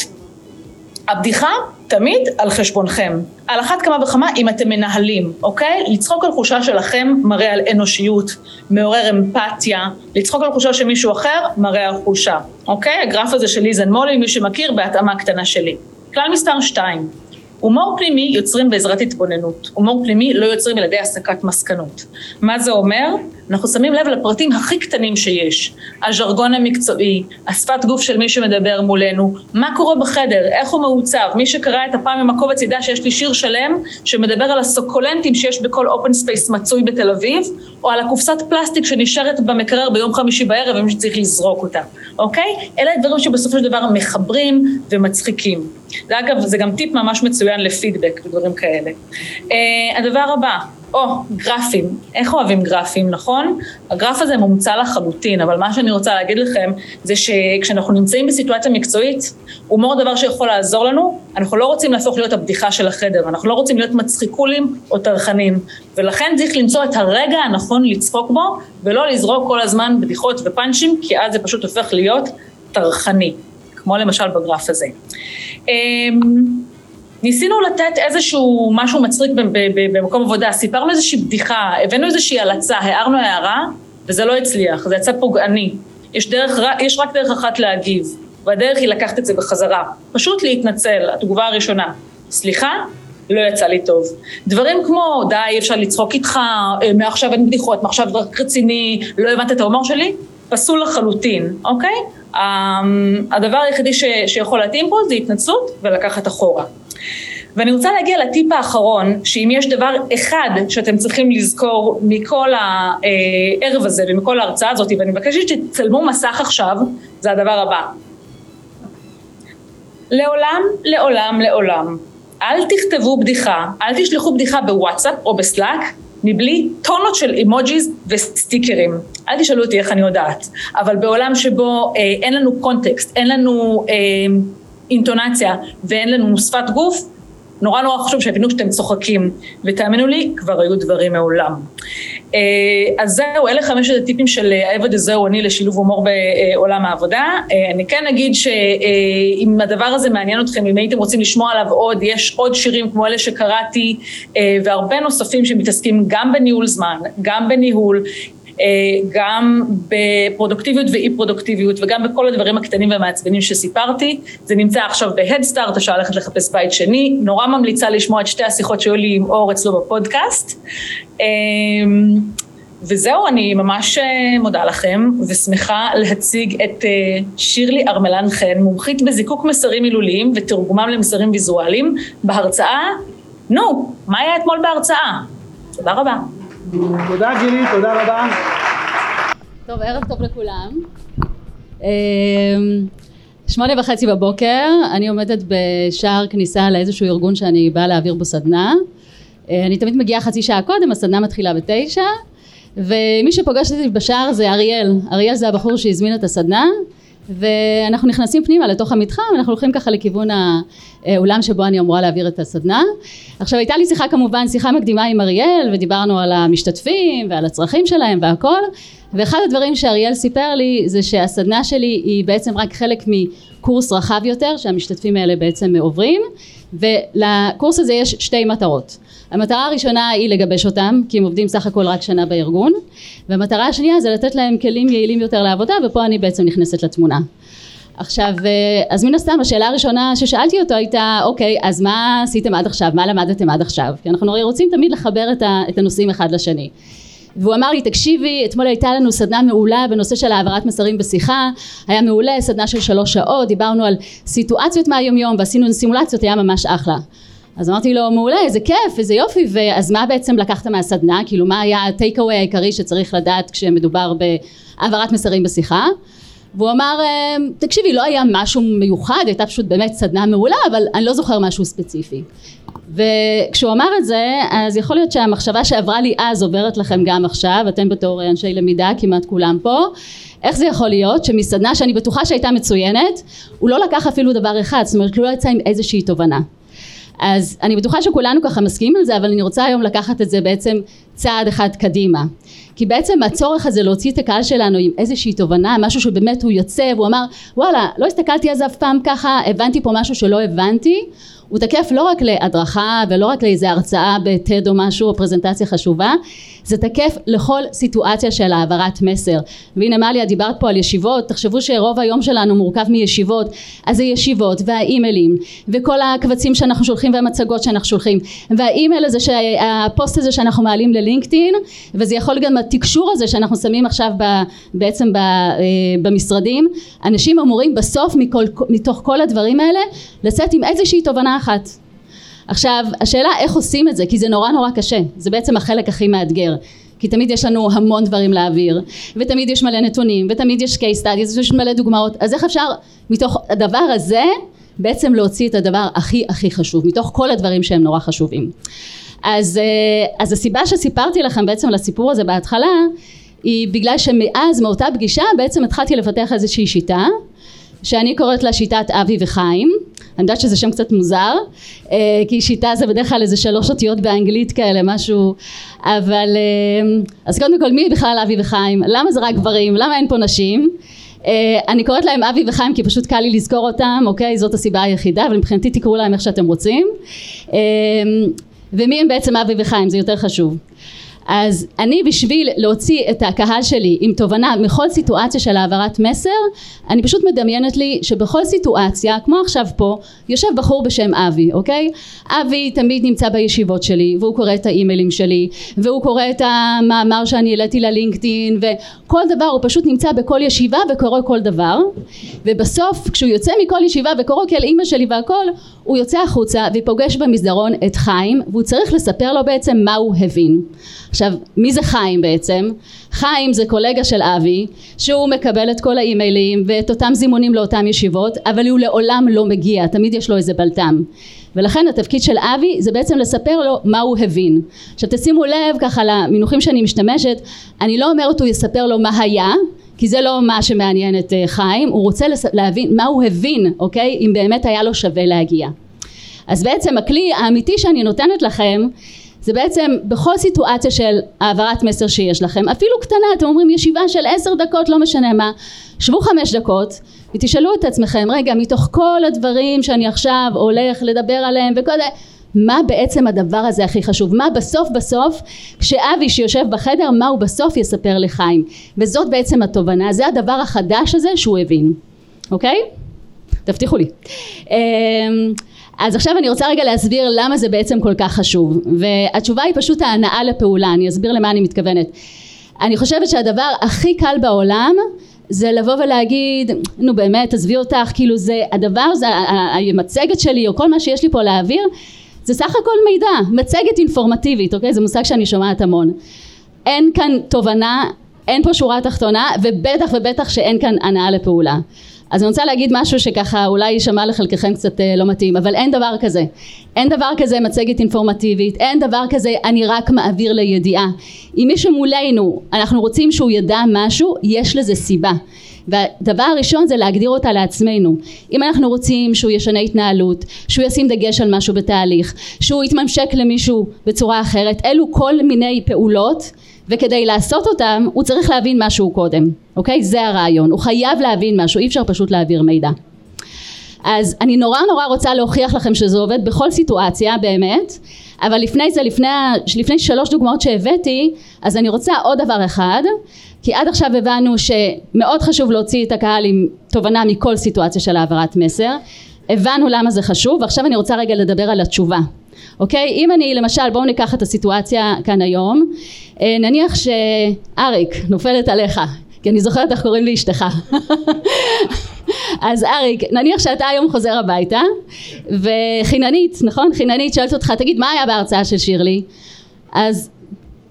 הבדיחה תמיד על חשבונכם. על אחת כמה וכמה אם אתם מנהלים, אוקיי? לצחוק על חולשה שלכם מראה על אנושיות, מעורר אמפתיה, לצחוק על חושה של מישהו אחר מראה על חושה, אוקיי? הגרף הזה של ליזן מולי, מי שמכיר, בהתאמה קטנה שלי. כלל מספר שתיים, הומור פנימי יוצרים בעזרת התבוננות, הומור פנימי לא יוצרים על ידי הסקת מסקנות. מה זה אומר? אנחנו שמים לב לפרטים הכי קטנים שיש. הז'רגון המקצועי, השפת גוף של מי שמדבר מולנו, מה קורה בחדר, איך הוא מעוצב. מי שקרא את הפעם עם הקובץ ידע שיש לי שיר שלם שמדבר על הסוקולנטים שיש בכל open space מצוי בתל אביב, או על הקופסת פלסטיק שנשארת במקרר ביום חמישי בערב ומי שצריך לזרוק אותה, אוקיי? אלה הדברים שבסופו של דבר מחברים ומצחיקים. ואגב, זה גם טיפ ממש מצוין לפידבק ודברים כאלה. Uh, הדבר הבא, או, גרפים. איך אוהבים גרפים, נכון? הגרף הזה מומצא לחלוטין, אבל מה שאני רוצה להגיד לכם זה שכשאנחנו נמצאים בסיטואציה מקצועית, הומור דבר שיכול לעזור לנו, אנחנו לא רוצים להפוך להיות הבדיחה של החדר, אנחנו לא רוצים להיות מצחיקולים או טרחנים, ולכן צריך למצוא את הרגע הנכון לצחוק בו, ולא לזרוק כל הזמן בדיחות ופאנצ'ים, כי אז זה פשוט הופך להיות טרחני, כמו למשל בגרף הזה. ניסינו לתת איזשהו משהו מצחיק במקום עבודה, סיפרנו איזושהי בדיחה, הבאנו איזושהי הלצה, הערנו הערה, וזה לא הצליח, זה יצא פוגעני. יש, דרך, יש רק דרך אחת להגיב, והדרך היא לקחת את זה בחזרה. פשוט להתנצל, התגובה הראשונה. סליחה, לא יצא לי טוב. דברים כמו, די, אפשר לצחוק איתך, אה, מעכשיו אין בדיחות, מעכשיו רק רציני, לא הבנת את ההומור שלי, פסול לחלוטין, אוקיי? הדבר היחידי ש, שיכול להתאים פה זה התנצלות ולקחת אחורה. ואני רוצה להגיע לטיפ האחרון, שאם יש דבר אחד שאתם צריכים לזכור מכל הערב הזה ומכל ההרצאה הזאת, ואני מבקשת שתצלמו מסך עכשיו, זה הדבר הבא. לעולם, לעולם, לעולם, אל תכתבו בדיחה, אל תשלחו בדיחה בוואטסאפ או בסלאק מבלי טונות של אימוג'יז וסטיקרים. אל תשאלו אותי איך אני יודעת, אבל בעולם שבו אה, אין לנו קונטקסט, אין לנו אה, אינטונציה ואין לנו שפת גוף, נורא נורא חשוב שיבינו שאתם צוחקים, ותאמינו לי, כבר היו דברים מעולם. אה, אז זהו, אלה חמשת הטיפים של העבד הזה הוא אני לשילוב הומור בעולם העבודה. אה, אני כן אגיד שאם הדבר הזה מעניין אתכם, אם הייתם רוצים לשמוע עליו עוד, יש עוד שירים כמו אלה שקראתי, אה, והרבה נוספים שמתעסקים גם בניהול זמן, גם בניהול, אה, גם בפרודוקטיביות ואי פרודוקטיביות וגם בכל הדברים הקטנים והמעצבנים שסיפרתי. זה נמצא עכשיו בהדסטארט, אפשר ללכת לחפש בית שני. נורא ממליצה לשמוע את שתי השיחות שהיו לי עם אור אצלו בפודקאסט. אה, וזהו, אני ממש אה, מודה לכם ושמחה להציג את שירלי ארמלן חן, מומחית בזיקוק מסרים מילוליים ותרגומם למסרים ויזואליים, בהרצאה, נו, מה היה אתמול בהרצאה? תודה רבה. תודה גילי, תודה רבה. טוב, ערב טוב לכולם. אמ, שמונה וחצי בבוקר, אני עומדת בשער כניסה לאיזשהו ארגון שאני באה להעביר בו סדנה. אה, אני תמיד מגיעה חצי שעה קודם, הסדנה מתחילה בתשע, ומי שפוגש אותי בשער זה אריאל. אריאל זה הבחור שהזמין את הסדנה, ואנחנו נכנסים פנימה לתוך המתחם, אנחנו הולכים ככה לכיוון האולם שבו אני אמורה להעביר את הסדנה. עכשיו הייתה לי שיחה כמובן, שיחה מקדימה עם אריאל, ודיברנו על המשתתפים ועל הצרכים שלהם והכל, ואחד הדברים שאריאל סיפר לי זה שהסדנה שלי היא בעצם רק חלק מקורס רחב יותר שהמשתתפים האלה בעצם עוברים, ולקורס הזה יש שתי מטרות. המטרה הראשונה היא לגבש אותם כי הם עובדים סך הכל רק שנה בארגון. והמטרה השנייה זה לתת להם כלים יעילים יותר לעבודה ופה אני בעצם נכנסת לתמונה. עכשיו אז מן הסתם השאלה הראשונה ששאלתי אותו הייתה אוקיי אז מה עשיתם עד עכשיו? מה למדתם עד עכשיו? כי אנחנו הרי רוצים תמיד לחבר את הנושאים אחד לשני. והוא אמר לי תקשיבי אתמול הייתה לנו סדנה מעולה בנושא של העברת מסרים בשיחה. היה מעולה סדנה של שלוש שעות דיברנו על סיטואציות מהיום יום ועשינו סימולציות היה ממש אחלה אז אמרתי לו מעולה איזה כיף איזה יופי. ואז מה בעצם לקחת מהסדנה? כאילו מה היה הטייק אווי העיקרי שצריך לדעת כשמדובר בהעברת מסרים בשיחה? והוא אמר אמ, תקשיבי לא היה משהו מיוחד הייתה פשוט באמת סדנה מעולה אבל אני לא זוכר משהו ספציפי. וכשהוא אמר את זה אז יכול להיות שהמחשבה שעברה לי אז עוברת לכם גם עכשיו אתם בתור אנשי למידה כמעט כולם פה. איך זה יכול להיות שמסדנה שאני בטוחה שהייתה מצוינת הוא לא לקח אפילו דבר אחד? זאת אומרת הוא לא יצא עם איזושהי תובנה אז אני בטוחה שכולנו ככה מסכימים על זה אבל אני רוצה היום לקחת את זה בעצם צעד אחד קדימה. כי בעצם הצורך הזה להוציא את הקהל שלנו עם איזושהי תובנה משהו שבאמת הוא יוצא והוא אמר וואלה לא הסתכלתי על זה אף פעם ככה הבנתי פה משהו שלא הבנתי הוא תקף לא רק להדרכה ולא רק לאיזה הרצאה בטד או משהו או פרזנטציה חשובה זה תקף לכל סיטואציה של העברת מסר. והנה מליה דיברת פה על ישיבות. תחשבו שרוב היום שלנו מורכב מישיבות. אז זה ישיבות והאימיילים וכל הקבצים שאנחנו שולחים והמצגות שאנחנו שולחים. והאימייל הזה שהפוסט הזה שאנחנו מעלים ללינקדאין וזה יכול גם התקשור הזה שאנחנו שמים עכשיו ב, בעצם ב, אה, במשרדים. אנשים אמורים בסוף מכל, מתוך כל הדברים האלה לצאת עם איזושהי תובנה אחת. עכשיו השאלה איך עושים את זה כי זה נורא נורא קשה. זה בעצם החלק הכי מאתגר. כי תמיד יש לנו המון דברים להעביר ותמיד יש מלא נתונים ותמיד יש case studies ויש מלא דוגמאות. אז איך אפשר מתוך הדבר הזה בעצם להוציא את הדבר הכי הכי חשוב מתוך כל הדברים שהם נורא חשובים? אז, אה, אז הסיבה שסיפרתי לכם בעצם על הסיפור הזה בהתחלה היא בגלל שמאז מאותה פגישה בעצם התחלתי לפתח איזושהי שיטה שאני קוראת לה שיטת אבי וחיים אני יודעת שזה שם קצת מוזר אה, כי שיטה זה בדרך כלל איזה שלוש אותיות באנגלית כאלה משהו אבל אה, אז קודם כל מי בכלל אבי וחיים? למה זה רק גברים? למה אין פה נשים? אה, אני קוראת להם אבי וחיים כי פשוט קל לי לזכור אותם אוקיי? זאת הסיבה היחידה אבל מבחינתי תקראו להם איך שאתם רוצים. ומי הם בעצם אבי וחיים? זה יותר חשוב אז אני בשביל להוציא את הקהל שלי עם תובנה מכל סיטואציה של העברת מסר אני פשוט מדמיינת לי שבכל סיטואציה כמו עכשיו פה יושב בחור בשם אבי אוקיי? אבי תמיד נמצא בישיבות שלי והוא קורא את האימיילים שלי והוא קורא את המאמר שאני העליתי ללינקדאין וכל דבר הוא פשוט נמצא בכל ישיבה וקורא כל דבר. ובסוף כשהוא יוצא מכל ישיבה וקורא כאל אימא שלי והכל הוא יוצא החוצה ופוגש במסדרון את חיים והוא צריך לספר לו בעצם מה הוא הבין עכשיו מי זה חיים בעצם? חיים זה קולגה של אבי שהוא מקבל את כל האימיילים ואת אותם זימונים לאותן ישיבות אבל הוא לעולם לא מגיע תמיד יש לו איזה בלטם. ולכן התפקיד של אבי זה בעצם לספר לו מה הוא הבין. עכשיו תשימו לב ככה למינוחים שאני משתמשת אני לא אומרת הוא יספר לו מה היה כי זה לא מה שמעניין את אה, חיים הוא רוצה להבין מה הוא הבין אוקיי? אם באמת היה לו שווה להגיע. אז בעצם הכלי האמיתי שאני נותנת לכם זה בעצם בכל סיטואציה של העברת מסר שיש לכם אפילו קטנה אתם אומרים ישיבה של עשר דקות לא משנה מה שבו חמש דקות ותשאלו את עצמכם רגע מתוך כל הדברים שאני עכשיו הולך לדבר עליהם וכל זה מה בעצם הדבר הזה הכי חשוב? מה בסוף בסוף כשאבי שיושב בחדר מה הוא בסוף יספר לחיים? וזאת בעצם התובנה זה הדבר החדש הזה שהוא הבין. אוקיי? תבטיחו לי. אמ, אז עכשיו אני רוצה רגע להסביר למה זה בעצם כל כך חשוב. והתשובה היא פשוט ההנאה לפעולה. אני אסביר למה אני מתכוונת. אני חושבת שהדבר הכי קל בעולם זה לבוא ולהגיד נו באמת עזבי אותך. כאילו זה הדבר זה המצגת שלי או כל מה שיש לי פה להעביר זה סך הכל מידע מצגת אינפורמטיבית אוקיי? זה מושג שאני שומעת המון. אין כאן תובנה אין פה שורה תחתונה ובטח ובטח שאין כאן הנאה לפעולה אז אני רוצה להגיד משהו שככה אולי יישמע לחלקכם קצת אה, לא מתאים אבל אין דבר כזה. אין דבר כזה מצגת אינפורמטיבית אין דבר כזה אני רק מעביר לידיעה. אם מישהו מולנו אנחנו רוצים שהוא ידע משהו יש לזה סיבה. והדבר הראשון זה להגדיר אותה לעצמנו. אם אנחנו רוצים שהוא ישנה התנהלות שהוא ישים דגש על משהו בתהליך שהוא יתממשק למישהו בצורה אחרת אלו כל מיני פעולות וכדי לעשות אותם הוא צריך להבין משהו קודם אוקיי? זה הרעיון. הוא חייב להבין משהו אי אפשר פשוט להעביר מידע. אז אני נורא נורא רוצה להוכיח לכם שזה עובד בכל סיטואציה באמת אבל לפני זה לפני, לפני שלוש דוגמאות שהבאתי אז אני רוצה עוד דבר אחד כי עד עכשיו הבנו שמאוד חשוב להוציא את הקהל עם תובנה מכל סיטואציה של העברת מסר. הבנו למה זה חשוב ועכשיו אני רוצה רגע לדבר על התשובה אוקיי? אם אני למשל בואו ניקח את הסיטואציה כאן היום. אה, נניח שאריק נופלת עליך כי אני זוכרת איך קוראים לאשתך. <laughs> אז אריק נניח שאתה היום חוזר הביתה וחיננית נכון? חיננית שואלת אותך תגיד מה היה בהרצאה של שירלי? אז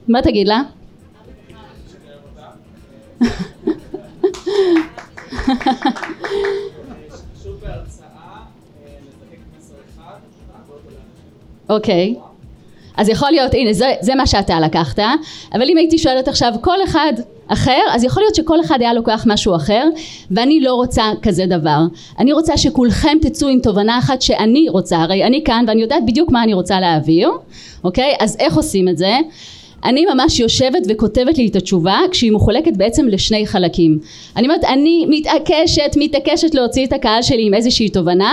מה תגיד לה? <laughs> <laughs> אוקיי. אז יכול להיות הנה זה, זה מה שאתה לקחת אבל אם הייתי שואלת עכשיו כל אחד אחר אז יכול להיות שכל אחד היה לוקח משהו אחר ואני לא רוצה כזה דבר. אני רוצה שכולכם תצאו עם תובנה אחת שאני רוצה. הרי אני כאן ואני יודעת בדיוק מה אני רוצה להעביר אוקיי? אז איך עושים את זה אני ממש יושבת וכותבת לי את התשובה כשהיא מחולקת בעצם לשני חלקים. אני אומרת אני מתעקשת מתעקשת להוציא את הקהל שלי עם איזושהי תובנה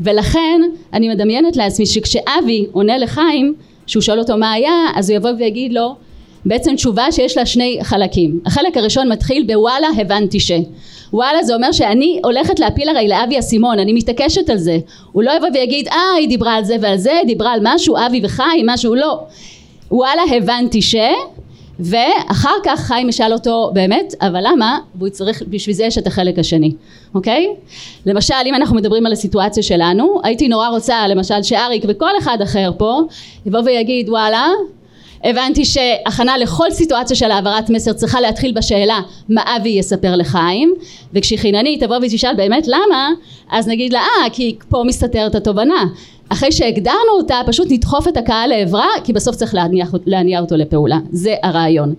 ולכן אני מדמיינת לעצמי שכשאבי עונה לחיים שהוא שואל אותו מה היה אז הוא יבוא ויגיד לו בעצם תשובה שיש לה שני חלקים החלק הראשון מתחיל בוואלה הבנתי ש וואלה זה אומר שאני הולכת להפיל הרי לאבי אסימון אני מתעקשת על זה. הוא לא יבוא ויגיד אה היא דיברה על זה ועל זה דיברה על משהו אבי וחיים משהו לא וואלה הבנתי ש ואחר כך חיים ישאל אותו באמת? אבל למה? והוא צריך בשביל זה יש את החלק השני אוקיי? למשל אם אנחנו מדברים על הסיטואציה שלנו הייתי נורא רוצה למשל שאריק וכל אחד אחר פה יבוא ויגיד וואלה הבנתי שהכנה לכל סיטואציה של העברת מסר צריכה להתחיל בשאלה מה אבי יספר לחיים? וכשחיננית תבוא ותשאל באמת למה? אז נגיד לה אה כי פה מסתתרת התובנה אחרי שהגדרנו אותה פשוט נדחוף את הקהל לעברה כי בסוף צריך להניע, להניע אותו לפעולה. זה הרעיון.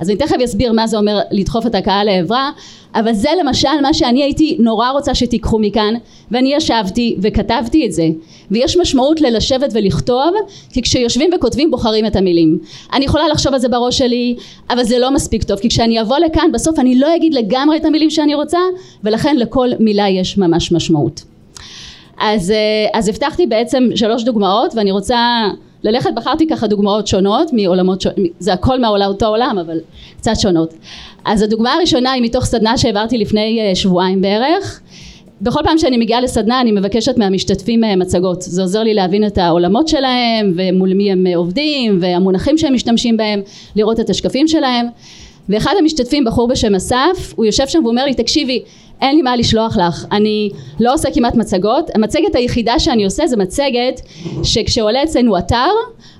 אז אני תכף אסביר מה זה אומר לדחוף את הקהל לעברה אבל זה למשל מה שאני הייתי נורא רוצה שתיקחו מכאן ואני ישבתי וכתבתי את זה. ויש משמעות ללשבת ולכתוב כי כשיושבים וכותבים בוחרים את המילים. אני יכולה לחשוב על זה בראש שלי אבל זה לא מספיק טוב כי כשאני אבוא לכאן בסוף אני לא אגיד לגמרי את המילים שאני רוצה ולכן לכל מילה יש ממש משמעות אז, אה, אז הבטחתי בעצם שלוש דוגמאות ואני רוצה ללכת בחרתי ככה דוגמאות שונות מעולמות שונות זה הכל מאותו עולם אבל קצת שונות. אז הדוגמה הראשונה היא מתוך סדנה שהעברתי לפני אה, שבועיים בערך. בכל פעם שאני מגיעה לסדנה אני מבקשת מהמשתתפים אה, מצגות. זה עוזר לי להבין את העולמות שלהם ומול מי הם עובדים והמונחים שהם משתמשים בהם לראות את השקפים שלהם. ואחד המשתתפים בחור בשם אסף הוא יושב שם ואומר לי תקשיבי אין לי מה לשלוח לך. אני לא עושה כמעט מצגות. המצגת היחידה שאני עושה זה מצגת שכשעולה אצלנו אתר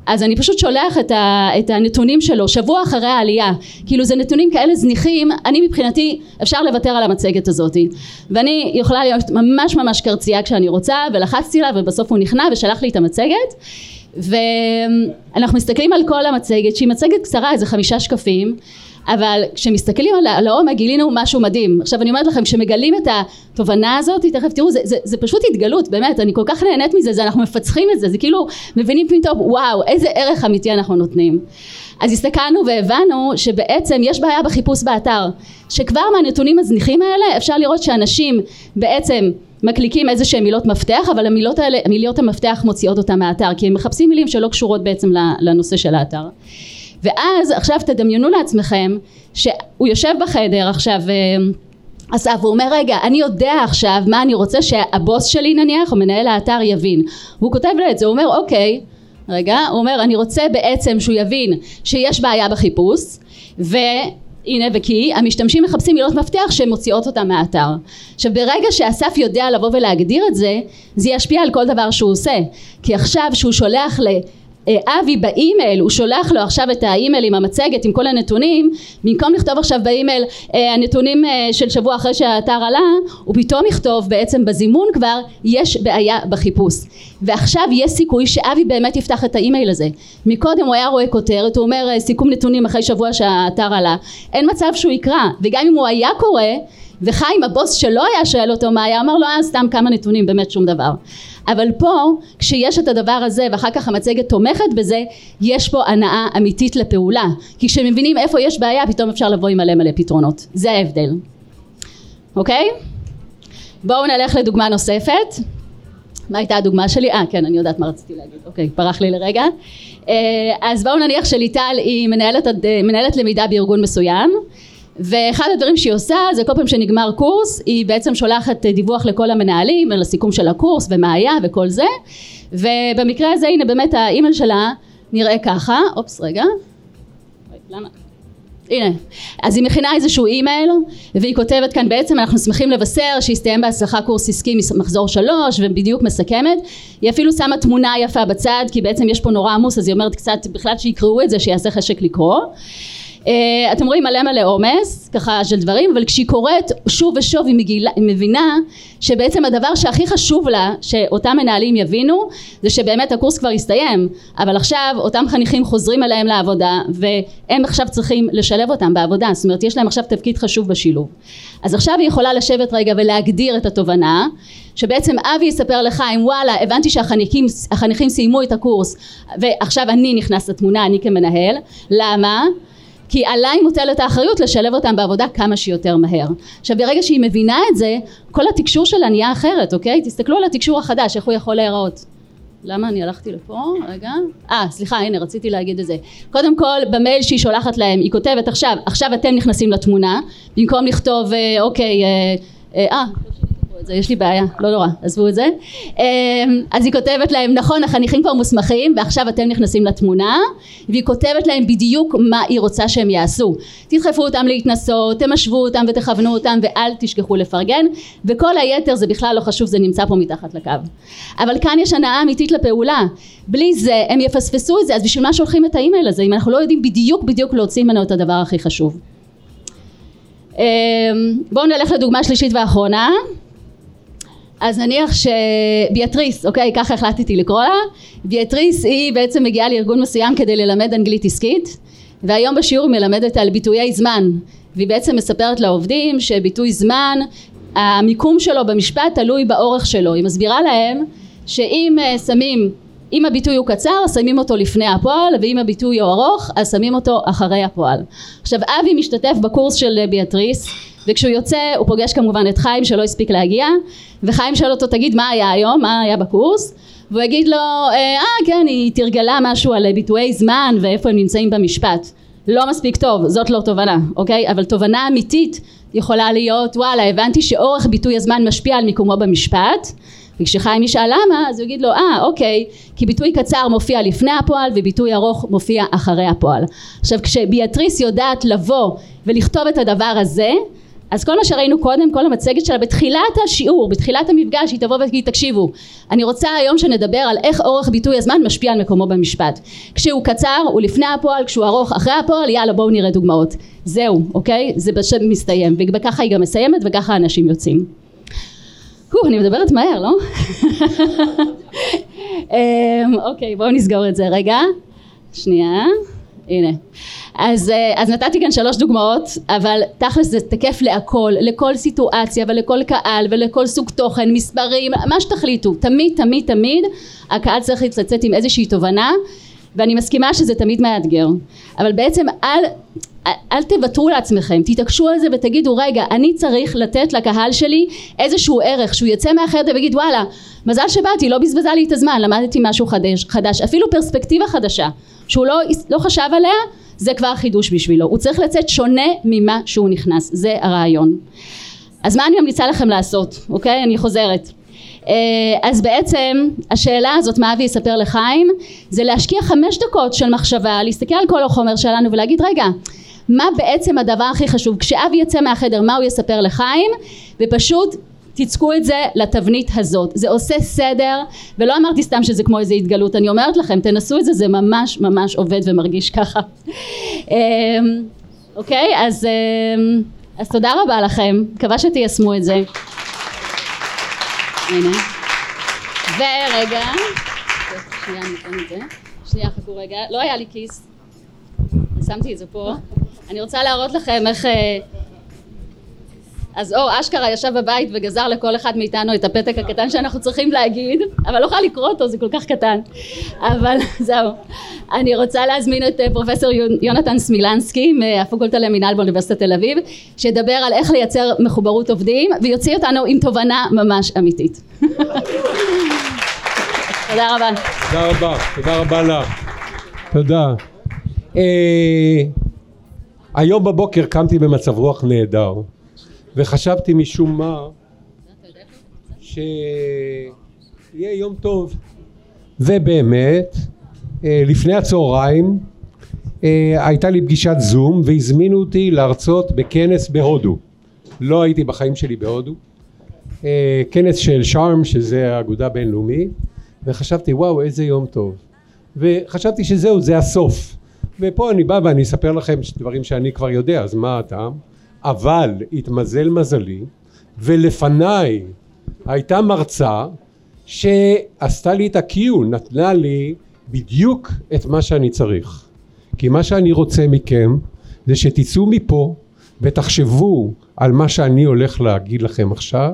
אז אני פשוט שולח את, ה, את הנתונים שלו שבוע אחרי העלייה. כאילו זה נתונים כאלה זניחים. אני מבחינתי אפשר לוותר על המצגת הזאת. ואני יכולה להיות ממש ממש קרצייה כשאני רוצה ולחצתי לה ובסוף הוא נכנע ושלח לי את המצגת ואנחנו מסתכלים על כל המצגת שהיא מצגת קצרה איזה חמישה שקפים אבל כשמסתכלים על העומק גילינו משהו מדהים. עכשיו אני אומרת לכם כשמגלים את התובנה הזאת תכף תראו זה, זה, זה פשוט התגלות באמת אני כל כך נהנית מזה זה אנחנו מפצחים את זה זה כאילו מבינים פתאום וואו איזה ערך אמיתי אנחנו נותנים. אז הסתכלנו והבנו שבעצם יש בעיה בחיפוש באתר שכבר מהנתונים הזניחים האלה אפשר לראות שאנשים בעצם מקליקים איזה שהם מילות מפתח אבל המילות האלה מילות המפתח מוציאות אותם מהאתר כי הם מחפשים מילים שלא קשורות בעצם לנושא של האתר. ואז עכשיו תדמיינו לעצמכם שהוא יושב בחדר עכשיו אה, אסף הוא אומר רגע אני יודע עכשיו מה אני רוצה שהבוס שלי נניח או מנהל האתר יבין. והוא כותב לו את זה הוא אומר אוקיי רגע. הוא אומר אני רוצה בעצם שהוא יבין שיש בעיה בחיפוש ו... הנה וכי המשתמשים מחפשים מילות מפתח שהן מוציאות אותם מהאתר. עכשיו ברגע שאסף יודע לבוא ולהגדיר את זה זה ישפיע על כל דבר שהוא עושה. כי עכשיו שהוא שולח אה, אבי באימייל הוא שולח לו עכשיו את האימייל עם המצגת עם כל הנתונים במקום לכתוב עכשיו באימייל אה, הנתונים אה, של שבוע אחרי שהאתר עלה הוא פתאום יכתוב בעצם בזימון כבר יש בעיה בחיפוש ועכשיו יש סיכוי שאבי באמת יפתח את האימייל הזה. מקודם הוא היה רואה כותרת הוא אומר סיכום נתונים אחרי שבוע שהאתר עלה אין מצב שהוא יקרא וגם אם הוא היה קורא וחיים הבוס שלו היה שואל אותו מה היה אמר לו אה סתם כמה נתונים באמת שום דבר אבל פה כשיש את הדבר הזה ואחר כך המצגת תומכת בזה יש פה הנאה אמיתית לפעולה. כי כשמבינים איפה יש בעיה פתאום אפשר לבוא עם מלא מלא פתרונות. זה ההבדל. אוקיי? בואו נלך לדוגמה נוספת. מה הייתה הדוגמה שלי? אה כן אני יודעת מה רציתי להגיד. אוקיי פרח לי לרגע. אה, אז בואו נניח שליטל היא מנהלת, מנהלת למידה בארגון מסוים ואחד הדברים שהיא עושה זה כל פעם שנגמר קורס היא בעצם שולחת דיווח לכל המנהלים על הסיכום של הקורס ומה היה וכל זה. ובמקרה הזה הנה באמת האימייל שלה נראה ככה. אופס רגע. למה? הנה. אז היא מכינה איזשהו אימייל והיא כותבת כאן בעצם אנחנו שמחים לבשר שהסתיים בהצלחה קורס עסקי מחזור שלוש ובדיוק מסכמת. היא אפילו שמה תמונה יפה בצד כי בעצם יש פה נורא עמוס אז היא אומרת קצת בכלל שיקראו את זה שיעשה חשק לקרוא אתם רואים מלא מלא עומס ככה של דברים אבל כשהיא קוראת שוב ושוב היא, מגילה, היא מבינה שבעצם הדבר שהכי חשוב לה שאותם מנהלים יבינו זה שבאמת הקורס כבר הסתיים. אבל עכשיו אותם חניכים חוזרים אליהם לעבודה והם עכשיו צריכים לשלב אותם בעבודה. זאת אומרת יש להם עכשיו תפקיד חשוב בשילוב. אז עכשיו היא יכולה לשבת רגע ולהגדיר את התובנה שבעצם אבי יספר לחיים וואלה הבנתי שהחניכים סיימו את הקורס ועכשיו אני נכנס לתמונה אני כמנהל. למה? כי עליי מוטלת האחריות לשלב אותם בעבודה כמה שיותר מהר. עכשיו ברגע שהיא מבינה את זה, כל התקשור שלה נהיה אחרת, אוקיי? תסתכלו על התקשור החדש, איך הוא יכול להיראות. למה אני הלכתי לפה? רגע. אה, סליחה, הנה, רציתי להגיד את זה. קודם כל, במייל שהיא שולחת להם, היא כותבת עכשיו, עכשיו אתם נכנסים לתמונה, במקום לכתוב, אה, אוקיי, אה, אה, אה את זה, יש לי בעיה, לא נורא, עזבו את זה. אמ, אז היא כותבת להם, נכון, החניכים כבר מוסמכים ועכשיו אתם נכנסים לתמונה, והיא כותבת להם בדיוק מה היא רוצה שהם יעשו. תדחפו אותם להתנסות, תמשבו אותם ותכוונו אותם ואל תשכחו לפרגן, וכל היתר זה בכלל לא חשוב, זה נמצא פה מתחת לקו. אבל כאן יש הנאה אמיתית לפעולה. בלי זה הם יפספסו את זה, אז בשביל מה שולחים את האימייל הזה, אם אנחנו לא יודעים בדיוק בדיוק להוציא ממנו את הדבר הכי חשוב. אמ, בואו נלך לדוגמה שלישית ואחרונה. אז נניח שביאטריס, אוקיי, ככה החלטתי לקרוא לה, ביאטריס היא בעצם מגיעה לארגון מסוים כדי ללמד אנגלית עסקית, והיום בשיעור היא מלמדת על ביטויי זמן, והיא בעצם מספרת לעובדים שביטוי זמן, המיקום שלו במשפט תלוי באורך שלו, היא מסבירה להם שאם אה, שמים אם הביטוי הוא קצר שמים אותו לפני הפועל ואם הביטוי הוא ארוך אז שמים אותו אחרי הפועל. עכשיו אבי משתתף בקורס של ביאטריס וכשהוא יוצא הוא פוגש כמובן את חיים שלא הספיק להגיע וחיים שואל אותו תגיד מה היה היום? מה היה בקורס? והוא יגיד לו אה, אה כן היא תרגלה משהו על ביטויי זמן ואיפה הם נמצאים במשפט. לא מספיק טוב זאת לא תובנה אוקיי? אבל תובנה אמיתית יכולה להיות וואלה הבנתי שאורך ביטוי הזמן משפיע על מיקומו במשפט. וכשחיים ישאל למה אז הוא יגיד לו אה אוקיי כי ביטוי קצר מופיע לפני הפועל וביטוי ארוך מופיע אחרי הפועל. עכשיו כשביאטריס יודעת לבוא ולכתוב את הדבר הזה אז כל מה שראינו קודם, כל המצגת שלה בתחילת השיעור, בתחילת המפגש, היא תבוא ותגיד תקשיבו, אני רוצה היום שנדבר על איך אורך ביטוי הזמן משפיע על מקומו במשפט. כשהוא קצר הוא לפני הפועל, כשהוא ארוך אחרי הפועל, יאללה בואו נראה דוגמאות. זהו, אוקיי? זה בשם מסתיים, וככה היא גם מסיימת וככה אנשים יוצאים. הו, אני מדברת מהר, לא? <laughs> אמ, אוקיי, בואו נסגור את זה רגע. שנייה. הנה. אז, אה, אז נתתי כאן שלוש דוגמאות, אבל תכלס זה תקף להכל, לכל סיטואציה ולכל קהל ולכל סוג תוכן, מספרים, מה שתחליטו. תמיד, תמיד, תמיד הקהל צריך לצאת עם איזושהי תובנה, ואני מסכימה שזה תמיד מאתגר. אבל בעצם אל, אל תוותרו לעצמכם, תתעקשו על זה ותגידו רגע אני צריך לתת לקהל שלי איזשהו ערך שהוא יצא מהחדר ויגיד וואלה מזל שבאתי לא בזבזה לי את הזמן למדתי משהו חדש, חדש. אפילו פרספקטיבה חדשה שהוא לא, לא חשב עליה זה כבר חידוש בשבילו. הוא צריך לצאת שונה ממה שהוא נכנס זה הרעיון. אז מה אני ממליצה לכם לעשות אוקיי? אני חוזרת אז בעצם השאלה הזאת מה אבי יספר לחיים זה להשקיע חמש דקות של מחשבה להסתכל על כל החומר שלנו ולהגיד רגע מה בעצם הדבר הכי חשוב? כשאבי יצא מהחדר מה הוא יספר לחיים? ופשוט תצקו את זה לתבנית הזאת. זה עושה סדר ולא אמרתי סתם שזה כמו איזה התגלות אני אומרת לכם תנסו את זה זה ממש ממש עובד ומרגיש ככה. אמ, אוקיי? אז, אמ, אז תודה רבה לכם. מקווה שתיישמו את זה הנה. ורגע שנייה אני אתן את זה. שנייה חכו רגע. לא היה לי כיס. שמתי את זה פה. אני רוצה להראות לכם איך אה, אז אור אשכרה ישב בבית וגזר לכל אחד מאיתנו את הפתק הקטן שאנחנו צריכים להגיד אבל לא יכולה לקרוא אותו זה כל כך קטן. אבל <laughs> זהו. אני רוצה להזמין את אה, פרופסור יונתן סמילנסקי מהפקולטה למינהל באוניברסיטת תל אביב שידבר על איך לייצר מחוברות עובדים ויוציא אותנו עם תובנה ממש אמיתית. <laughs> תודה רבה. תודה רבה תודה רבה לך. תודה. אה, היום בבוקר קמתי במצב רוח נהדר וחשבתי משום מה שיהיה יום טוב. ובאמת אה, לפני הצהריים אה, הייתה לי פגישת זום והזמינו אותי להרצות בכנס בהודו. לא הייתי בחיים שלי בהודו. אה, כנס של שרם שזה האגודה בינלאומית וחשבתי וואו איזה יום טוב. וחשבתי שזהו זה הסוף. ופה אני בא ואני אספר לכם דברים שאני כבר יודע, אז מה הטעם? אבל התמזל מזלי, ולפניי הייתה מרצה שעשתה לי את ה-Q, נתנה לי בדיוק את מה שאני צריך. כי מה שאני רוצה מכם זה שתצאו מפה ותחשבו על מה שאני הולך להגיד לכם עכשיו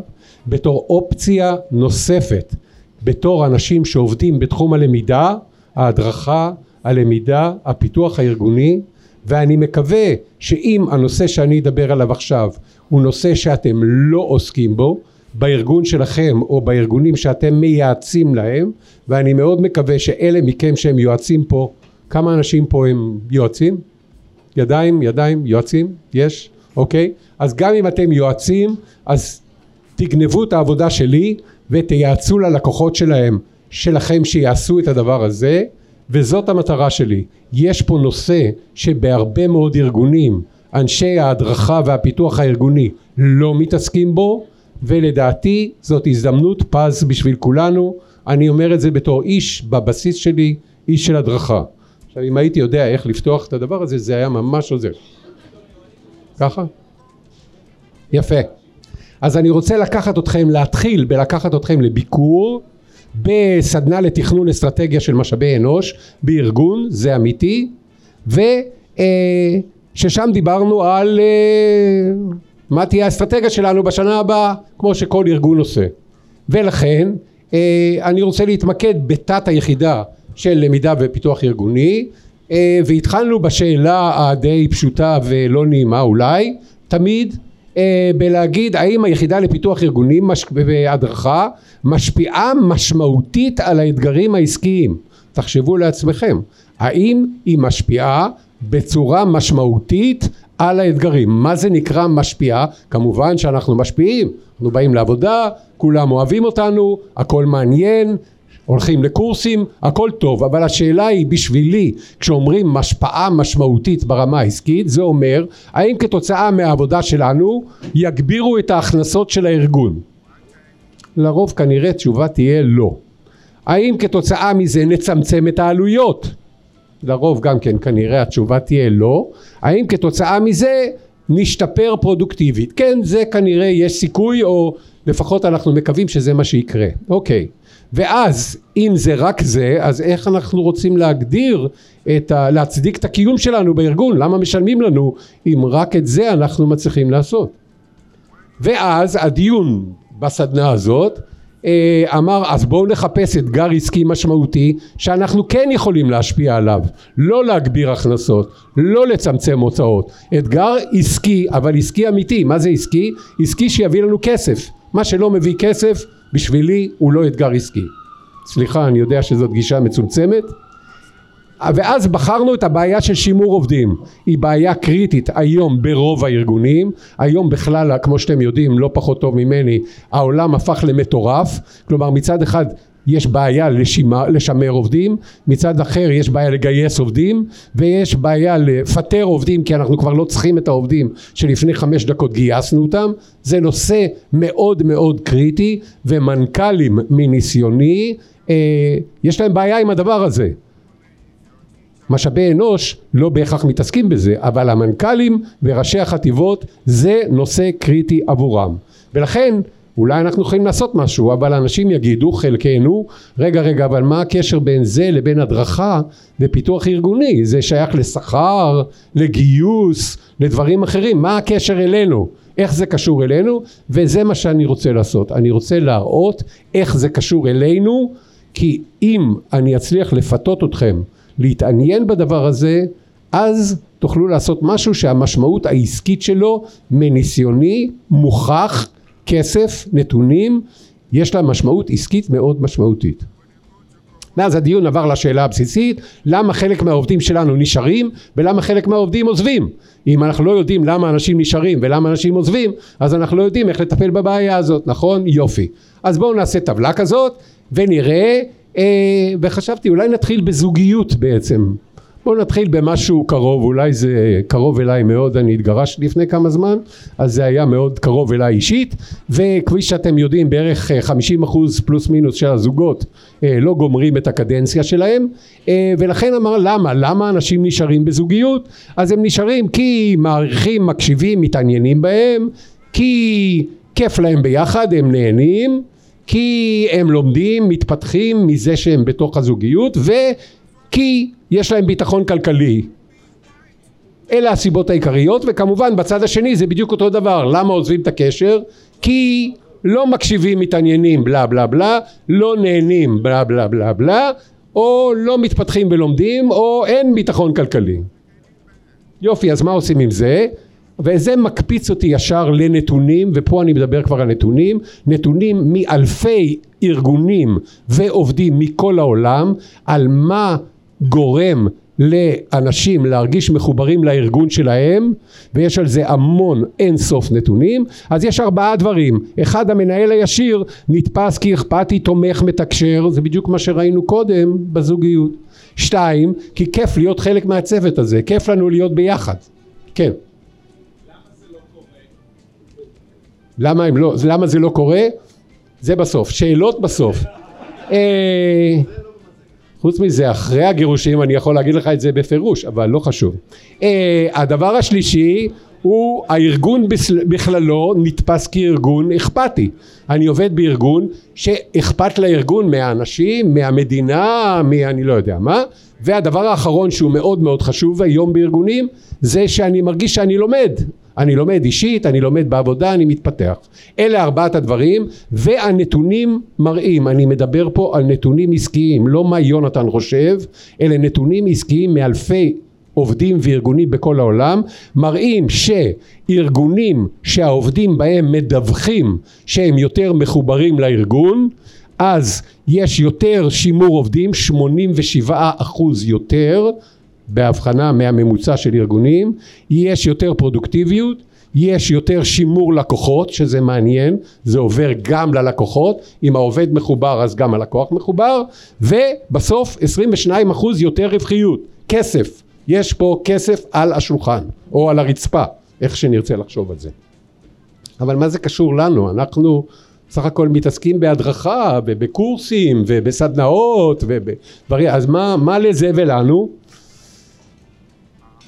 בתור אופציה נוספת, בתור אנשים שעובדים בתחום הלמידה, ההדרכה, הלמידה, הפיתוח הארגוני, ואני מקווה שאם הנושא שאני אדבר עליו עכשיו הוא נושא שאתם לא עוסקים בו, בארגון שלכם או בארגונים שאתם מייעצים להם, ואני מאוד מקווה שאלה מכם שהם יועצים פה, כמה אנשים פה הם יועצים? ידיים, ידיים, יועצים? יש? אוקיי? אז גם אם אתם יועצים, אז תגנבו את העבודה שלי ותייעצו ללקוחות שלהם, שלכם שיעשו את הדבר הזה, וזאת המטרה שלי. יש פה נושא שבהרבה מאוד ארגונים אנשי ההדרכה והפיתוח הארגוני לא מתעסקים בו, ולדעתי זאת הזדמנות פז בשביל כולנו. אני אומר את זה בתור איש בבסיס שלי, איש של הדרכה. עכשיו אם הייתי יודע איך לפתוח את הדבר הזה זה היה ממש עוזר. ככה? יפה. אז אני רוצה לקחת אתכם, להתחיל בלקחת אתכם לביקור בסדנה לתכנון אסטרטגיה של משאבי אנוש בארגון, זה אמיתי, וששם דיברנו על אה, מה תהיה האסטרטגיה שלנו בשנה הבאה, כמו שכל ארגון עושה. ולכן אה, אני רוצה להתמקד בתת היחידה של למידה ופיתוח ארגוני, אה, והתחלנו בשאלה הדי פשוטה ולא נעימה אולי, תמיד אה, בלהגיד האם היחידה לפיתוח ארגונים והדרכה משפיעה משמעותית על האתגרים העסקיים. תחשבו לעצמכם, האם היא משפיעה בצורה משמעותית על האתגרים. מה זה נקרא משפיעה? כמובן שאנחנו משפיעים, אנחנו באים לעבודה, כולם אוהבים אותנו, הכל מעניין, הולכים לקורסים, הכל טוב, אבל השאלה היא בשבילי, כשאומרים השפעה משמעותית ברמה העסקית, זה אומר האם כתוצאה מהעבודה שלנו יגבירו את ההכנסות של הארגון? לרוב כנראה תשובה תהיה לא. האם כתוצאה מזה נצמצם את העלויות? לרוב גם כן כנראה התשובה תהיה לא. האם כתוצאה מזה נשתפר פרודוקטיבית? כן, זה כנראה יש סיכוי או לפחות אנחנו מקווים שזה מה שיקרה. אוקיי. ואז אם זה רק זה אז איך אנחנו רוצים להגדיר את ה... להצדיק את הקיום שלנו בארגון? למה משלמים לנו? אם רק את זה אנחנו מצליחים לעשות. ואז הדיון בסדנה הזאת אה, אמר אז בואו נחפש אתגר עסקי משמעותי שאנחנו כן יכולים להשפיע עליו. לא להגביר הכנסות לא לצמצם הוצאות. אתגר עסקי אבל עסקי אמיתי. מה זה עסקי? עסקי שיביא לנו כסף. מה שלא מביא כסף בשבילי הוא לא אתגר עסקי. סליחה, אני יודע שזאת גישה מצומצמת. ואז בחרנו את הבעיה של שימור עובדים. היא בעיה קריטית היום ברוב הארגונים. היום בכלל, כמו שאתם יודעים, לא פחות טוב ממני, העולם הפך למטורף. כלומר, מצד אחד יש בעיה לשימה, לשמר עובדים, מצד אחר יש בעיה לגייס עובדים ויש בעיה לפטר עובדים כי אנחנו כבר לא צריכים את העובדים שלפני חמש דקות גייסנו אותם, זה נושא מאוד מאוד קריטי ומנכ"לים מניסיוני אה, יש להם בעיה עם הדבר הזה. משאבי אנוש לא בהכרח מתעסקים בזה אבל המנכ"לים וראשי החטיבות זה נושא קריטי עבורם. ולכן אולי אנחנו יכולים לעשות משהו אבל אנשים יגידו חלקנו רגע רגע אבל מה הקשר בין זה לבין הדרכה ופיתוח ארגוני? זה שייך לשכר לגיוס לדברים אחרים. מה הקשר אלינו? איך זה קשור אלינו? וזה מה שאני רוצה לעשות. אני רוצה להראות איך זה קשור אלינו כי אם אני אצליח לפתות אתכם להתעניין בדבר הזה אז תוכלו לעשות משהו שהמשמעות העסקית שלו מניסיוני מוכח כסף, נתונים, יש לה משמעות עסקית מאוד משמעותית. ואז הדיון עבר לשאלה הבסיסית למה חלק מהעובדים שלנו נשארים ולמה חלק מהעובדים עוזבים? אם אנחנו לא יודעים למה אנשים נשארים ולמה אנשים עוזבים אז אנחנו לא יודעים איך לטפל בבעיה הזאת נכון? יופי. אז בואו נעשה טבלה כזאת ונראה אה, וחשבתי אולי נתחיל בזוגיות בעצם בואו נתחיל במשהו קרוב, אולי זה קרוב אליי מאוד, אני התגרשתי לפני כמה זמן, אז זה היה מאוד קרוב אליי אישית, וכפי שאתם יודעים בערך 50 אחוז פלוס מינוס של הזוגות אה, לא גומרים את הקדנציה שלהם, אה, ולכן אמר למה? למה אנשים נשארים בזוגיות? אז הם נשארים כי מעריכים, מקשיבים, מתעניינים בהם, כי כיף להם ביחד, הם נהנים, כי הם לומדים, מתפתחים מזה שהם בתוך הזוגיות, וכי יש להם ביטחון כלכלי. אלה הסיבות העיקריות, וכמובן בצד השני זה בדיוק אותו דבר. למה עוזבים את הקשר? כי לא מקשיבים, מתעניינים, בלה בלה בלה, לא נהנים, בלה בלה בלה בלה, או לא מתפתחים ולומדים, או אין ביטחון כלכלי. יופי, אז מה עושים עם זה? וזה מקפיץ אותי ישר לנתונים, ופה אני מדבר כבר על נתונים, נתונים מאלפי ארגונים ועובדים מכל העולם, על מה גורם לאנשים להרגיש מחוברים לארגון שלהם ויש על זה המון אין סוף נתונים אז יש ארבעה דברים אחד המנהל הישיר נתפס כאכפתי תומך מתקשר זה בדיוק מה שראינו קודם בזוגיות שתיים כי כיף להיות חלק מהצוות הזה כיף לנו להיות ביחד כן למה, הם לא, למה זה לא קורה? זה בסוף. שאלות בסוף. חוץ מזה, אחרי הגירושים אני יכול להגיד לך את זה בפירוש, אבל לא חשוב. אה, הדבר השלישי הוא הארגון בכללו נתפס כארגון אכפתי. אני עובד בארגון שאכפת לארגון מהאנשים, מהמדינה, מאני לא יודע מה. והדבר האחרון שהוא מאוד מאוד חשוב היום בארגונים זה שאני מרגיש שאני לומד. אני לומד אישית, אני לומד בעבודה, אני מתפתח. אלה ארבעת הדברים והנתונים מראים, אני מדבר פה על נתונים עסקיים, לא מה יונתן חושב, אלה נתונים עסקיים מאלפי עובדים וארגונים בכל העולם מראים שארגונים שהעובדים בהם מדווחים שהם יותר מחוברים לארגון אז יש יותר שימור עובדים 87 אחוז יותר בהבחנה מהממוצע של ארגונים, יש יותר פרודוקטיביות, יש יותר שימור לקוחות שזה מעניין, זה עובר גם ללקוחות, אם העובד מחובר אז גם הלקוח מחובר, ובסוף 22 אחוז יותר רווחיות, כסף, יש פה כסף על השולחן או על הרצפה, איך שנרצה לחשוב על זה. אבל מה זה קשור לנו? אנחנו סך הכל מתעסקים בהדרכה ובקורסים ובסדנאות ובדברים, אז מה, מה לזה ולנו?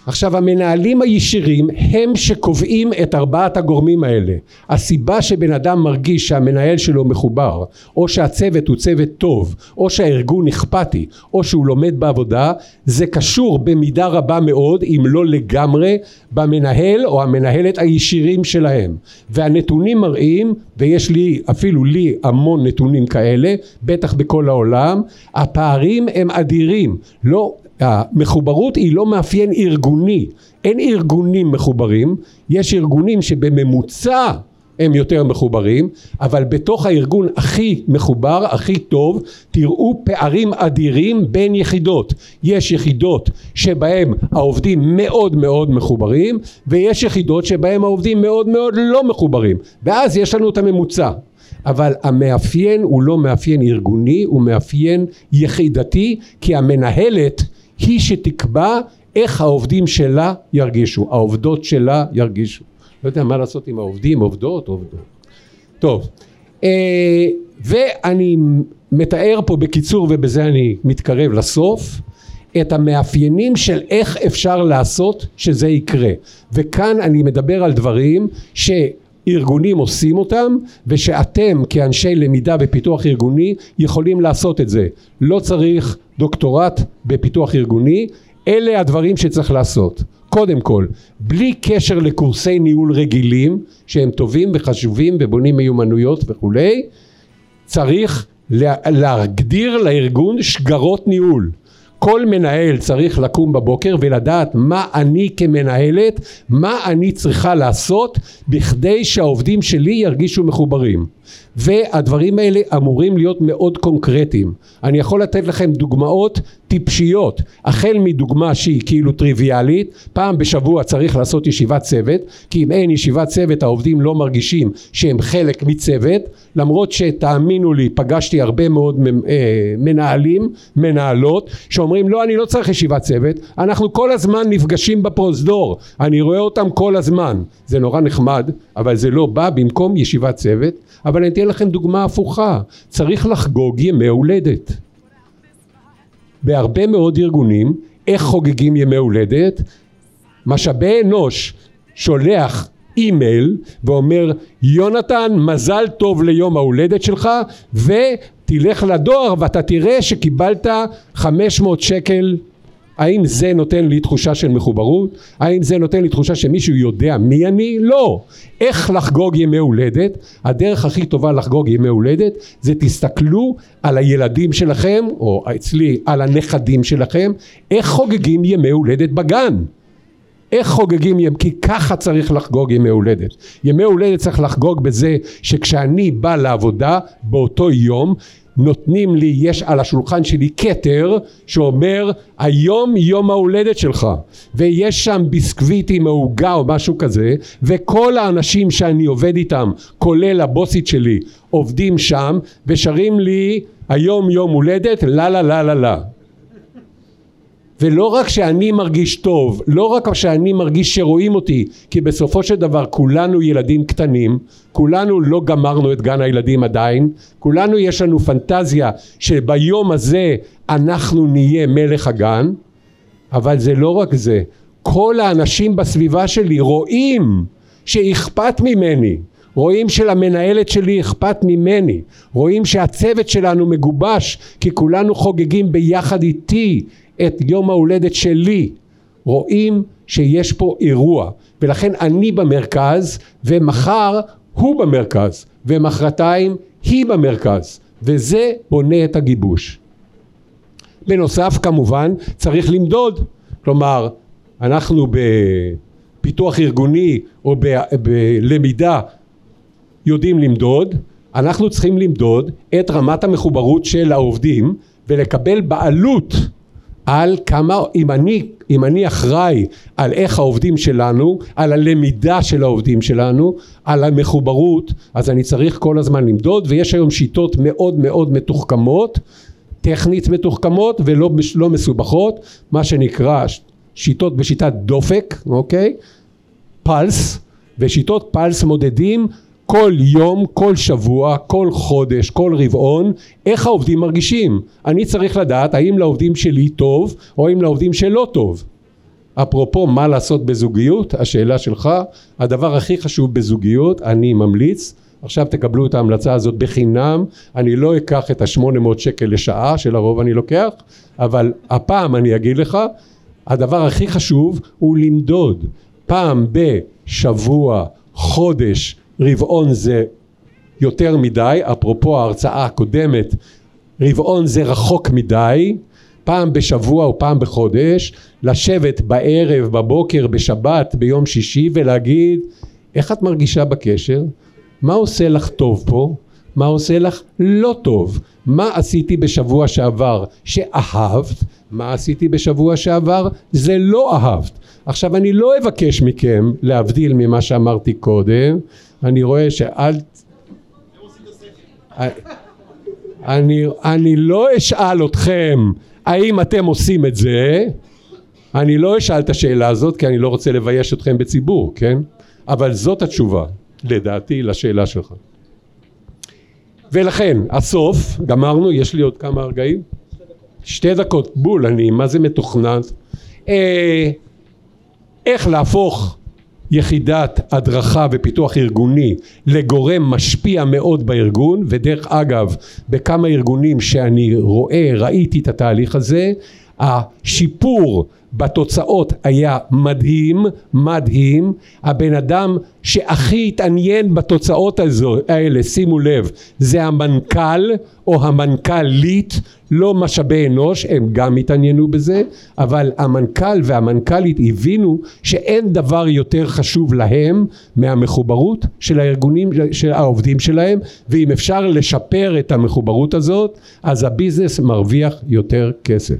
עכשיו המנהלים הישירים הם שקובעים את ארבעת הגורמים האלה. הסיבה שבן אדם מרגיש שהמנהל שלו מחובר או שהצוות הוא צוות טוב או שהארגון אכפתי או שהוא לומד בעבודה זה קשור במידה רבה מאוד אם לא לגמרי במנהל או המנהלת הישירים שלהם. והנתונים מראים ויש לי אפילו לי המון נתונים כאלה בטח בכל העולם הפערים הם אדירים. לא המחוברות היא לא מאפיין ארגוני, אין ארגונים מחוברים, יש ארגונים שבממוצע הם יותר מחוברים, אבל בתוך הארגון הכי מחובר, הכי טוב, תראו פערים אדירים בין יחידות. יש יחידות שבהם העובדים מאוד מאוד מחוברים, ויש יחידות שבהם העובדים מאוד מאוד לא מחוברים, ואז יש לנו את הממוצע. אבל המאפיין הוא לא מאפיין ארגוני, הוא מאפיין יחידתי, כי המנהלת היא שתקבע איך העובדים שלה ירגישו, העובדות שלה ירגישו. לא יודע מה לעשות עם העובדים, עובדות, עובדות. טוב, אה, ואני מתאר פה בקיצור ובזה אני מתקרב לסוף את המאפיינים של איך אפשר לעשות שזה יקרה וכאן אני מדבר על דברים ש... ארגונים עושים אותם ושאתם כאנשי למידה ופיתוח ארגוני יכולים לעשות את זה לא צריך דוקטורט בפיתוח ארגוני אלה הדברים שצריך לעשות קודם כל בלי קשר לקורסי ניהול רגילים שהם טובים וחשובים ובונים מיומנויות וכולי צריך להגדיר לארגון שגרות ניהול כל מנהל צריך לקום בבוקר ולדעת מה אני כמנהלת, מה אני צריכה לעשות בכדי שהעובדים שלי ירגישו מחוברים. והדברים האלה אמורים להיות מאוד קונקרטיים. אני יכול לתת לכם דוגמאות טיפשיות, החל מדוגמה שהיא כאילו טריוויאלית, פעם בשבוע צריך לעשות ישיבת צוות, כי אם אין ישיבת צוות העובדים לא מרגישים שהם חלק מצוות, למרות שתאמינו לי פגשתי הרבה מאוד אה, מנהלים, מנהלות, שאומרים לא אני לא צריך ישיבת צוות, אנחנו כל הזמן נפגשים בפרוזדור, אני רואה אותם כל הזמן, זה נורא נחמד, אבל זה לא בא במקום ישיבת צוות, אבל אני אתן לכם דוגמה הפוכה, צריך לחגוג ימי הולדת. בהרבה מאוד ארגונים, איך חוגגים ימי הולדת? משאבי אנוש שולח אימייל ואומר יונתן מזל טוב ליום ההולדת שלך ותלך לדואר ואתה תראה שקיבלת 500 שקל האם זה נותן לי תחושה של מחוברות? האם זה נותן לי תחושה שמישהו יודע מי אני? לא. איך לחגוג ימי הולדת? הדרך הכי טובה לחגוג ימי הולדת זה תסתכלו על הילדים שלכם, או אצלי על הנכדים שלכם, איך חוגגים ימי הולדת בגן. איך חוגגים ימי, כי ככה צריך לחגוג ימי הולדת. ימי הולדת צריך לחגוג בזה שכשאני בא לעבודה באותו יום נותנים לי, יש על השולחן שלי כתר שאומר היום יום ההולדת שלך. ויש שם ביסקוויטים או עוגה או משהו כזה וכל האנשים שאני עובד איתם כולל הבוסית שלי עובדים שם ושרים לי היום יום הולדת לה לה לה לה לה ולא רק שאני מרגיש טוב, לא רק שאני מרגיש שרואים אותי, כי בסופו של דבר כולנו ילדים קטנים, כולנו לא גמרנו את גן הילדים עדיין, כולנו יש לנו פנטזיה שביום הזה אנחנו נהיה מלך הגן, אבל זה לא רק זה, כל האנשים בסביבה שלי רואים שאכפת ממני, רואים שלמנהלת שלי אכפת ממני, רואים שהצוות שלנו מגובש כי כולנו חוגגים ביחד איתי את יום ההולדת שלי. רואים שיש פה אירוע. ולכן אני במרכז ומחר הוא במרכז ומחרתיים היא במרכז. וזה בונה את הגיבוש. בנוסף כמובן צריך למדוד. כלומר אנחנו בפיתוח ארגוני או בלמידה יודעים למדוד. אנחנו צריכים למדוד את רמת המחוברות של העובדים ולקבל בעלות על כמה, אם אני, אם אני אחראי על איך העובדים שלנו, על הלמידה של העובדים שלנו, על המחוברות, אז אני צריך כל הזמן למדוד, ויש היום שיטות מאוד מאוד מתוחכמות, טכנית מתוחכמות ולא לא מסובכות, מה שנקרא שיטות בשיטת דופק, אוקיי? פלס, ושיטות פלס מודדים כל יום, כל שבוע, כל חודש, כל רבעון, איך העובדים מרגישים. אני צריך לדעת האם לעובדים שלי טוב או האם לעובדים שלא טוב. אפרופו מה לעשות בזוגיות, השאלה שלך, הדבר הכי חשוב בזוגיות, אני ממליץ, עכשיו תקבלו את ההמלצה הזאת בחינם, אני לא אקח את השמונה מאות שקל לשעה שלרוב אני לוקח, אבל הפעם אני אגיד לך, הדבר הכי חשוב הוא למדוד פעם בשבוע, חודש, רבעון זה יותר מדי, אפרופו ההרצאה הקודמת, רבעון זה רחוק מדי, פעם בשבוע או פעם בחודש, לשבת בערב, בבוקר, בשבת, ביום שישי ולהגיד איך את מרגישה בקשר? מה עושה לך טוב פה? מה עושה לך לא טוב? מה עשיתי בשבוע שעבר שאהבת? מה עשיתי בשבוע שעבר זה לא אהבת. עכשיו אני לא אבקש מכם להבדיל ממה שאמרתי קודם אני רואה שאל... אני, אני לא אשאל אתכם האם אתם עושים את זה. אני לא אשאל את השאלה הזאת כי אני לא רוצה לבייש אתכם בציבור כן? אבל זאת התשובה לדעתי לשאלה שלך. ולכן הסוף גמרנו יש לי עוד כמה רגעים. שתי דקות בול אני מה זה מתוכנן אה, איך להפוך יחידת הדרכה ופיתוח ארגוני לגורם משפיע מאוד בארגון ודרך אגב בכמה ארגונים שאני רואה ראיתי את התהליך הזה השיפור בתוצאות היה מדהים, מדהים. הבן אדם שהכי התעניין בתוצאות הזו, האלה, שימו לב, זה המנכ"ל או המנכ"לית, לא משאבי אנוש, הם גם התעניינו בזה, אבל המנכ"ל והמנכ"לית הבינו שאין דבר יותר חשוב להם מהמחוברות של הארגונים, של העובדים שלהם, ואם אפשר לשפר את המחוברות הזאת, אז הביזנס מרוויח יותר כסף.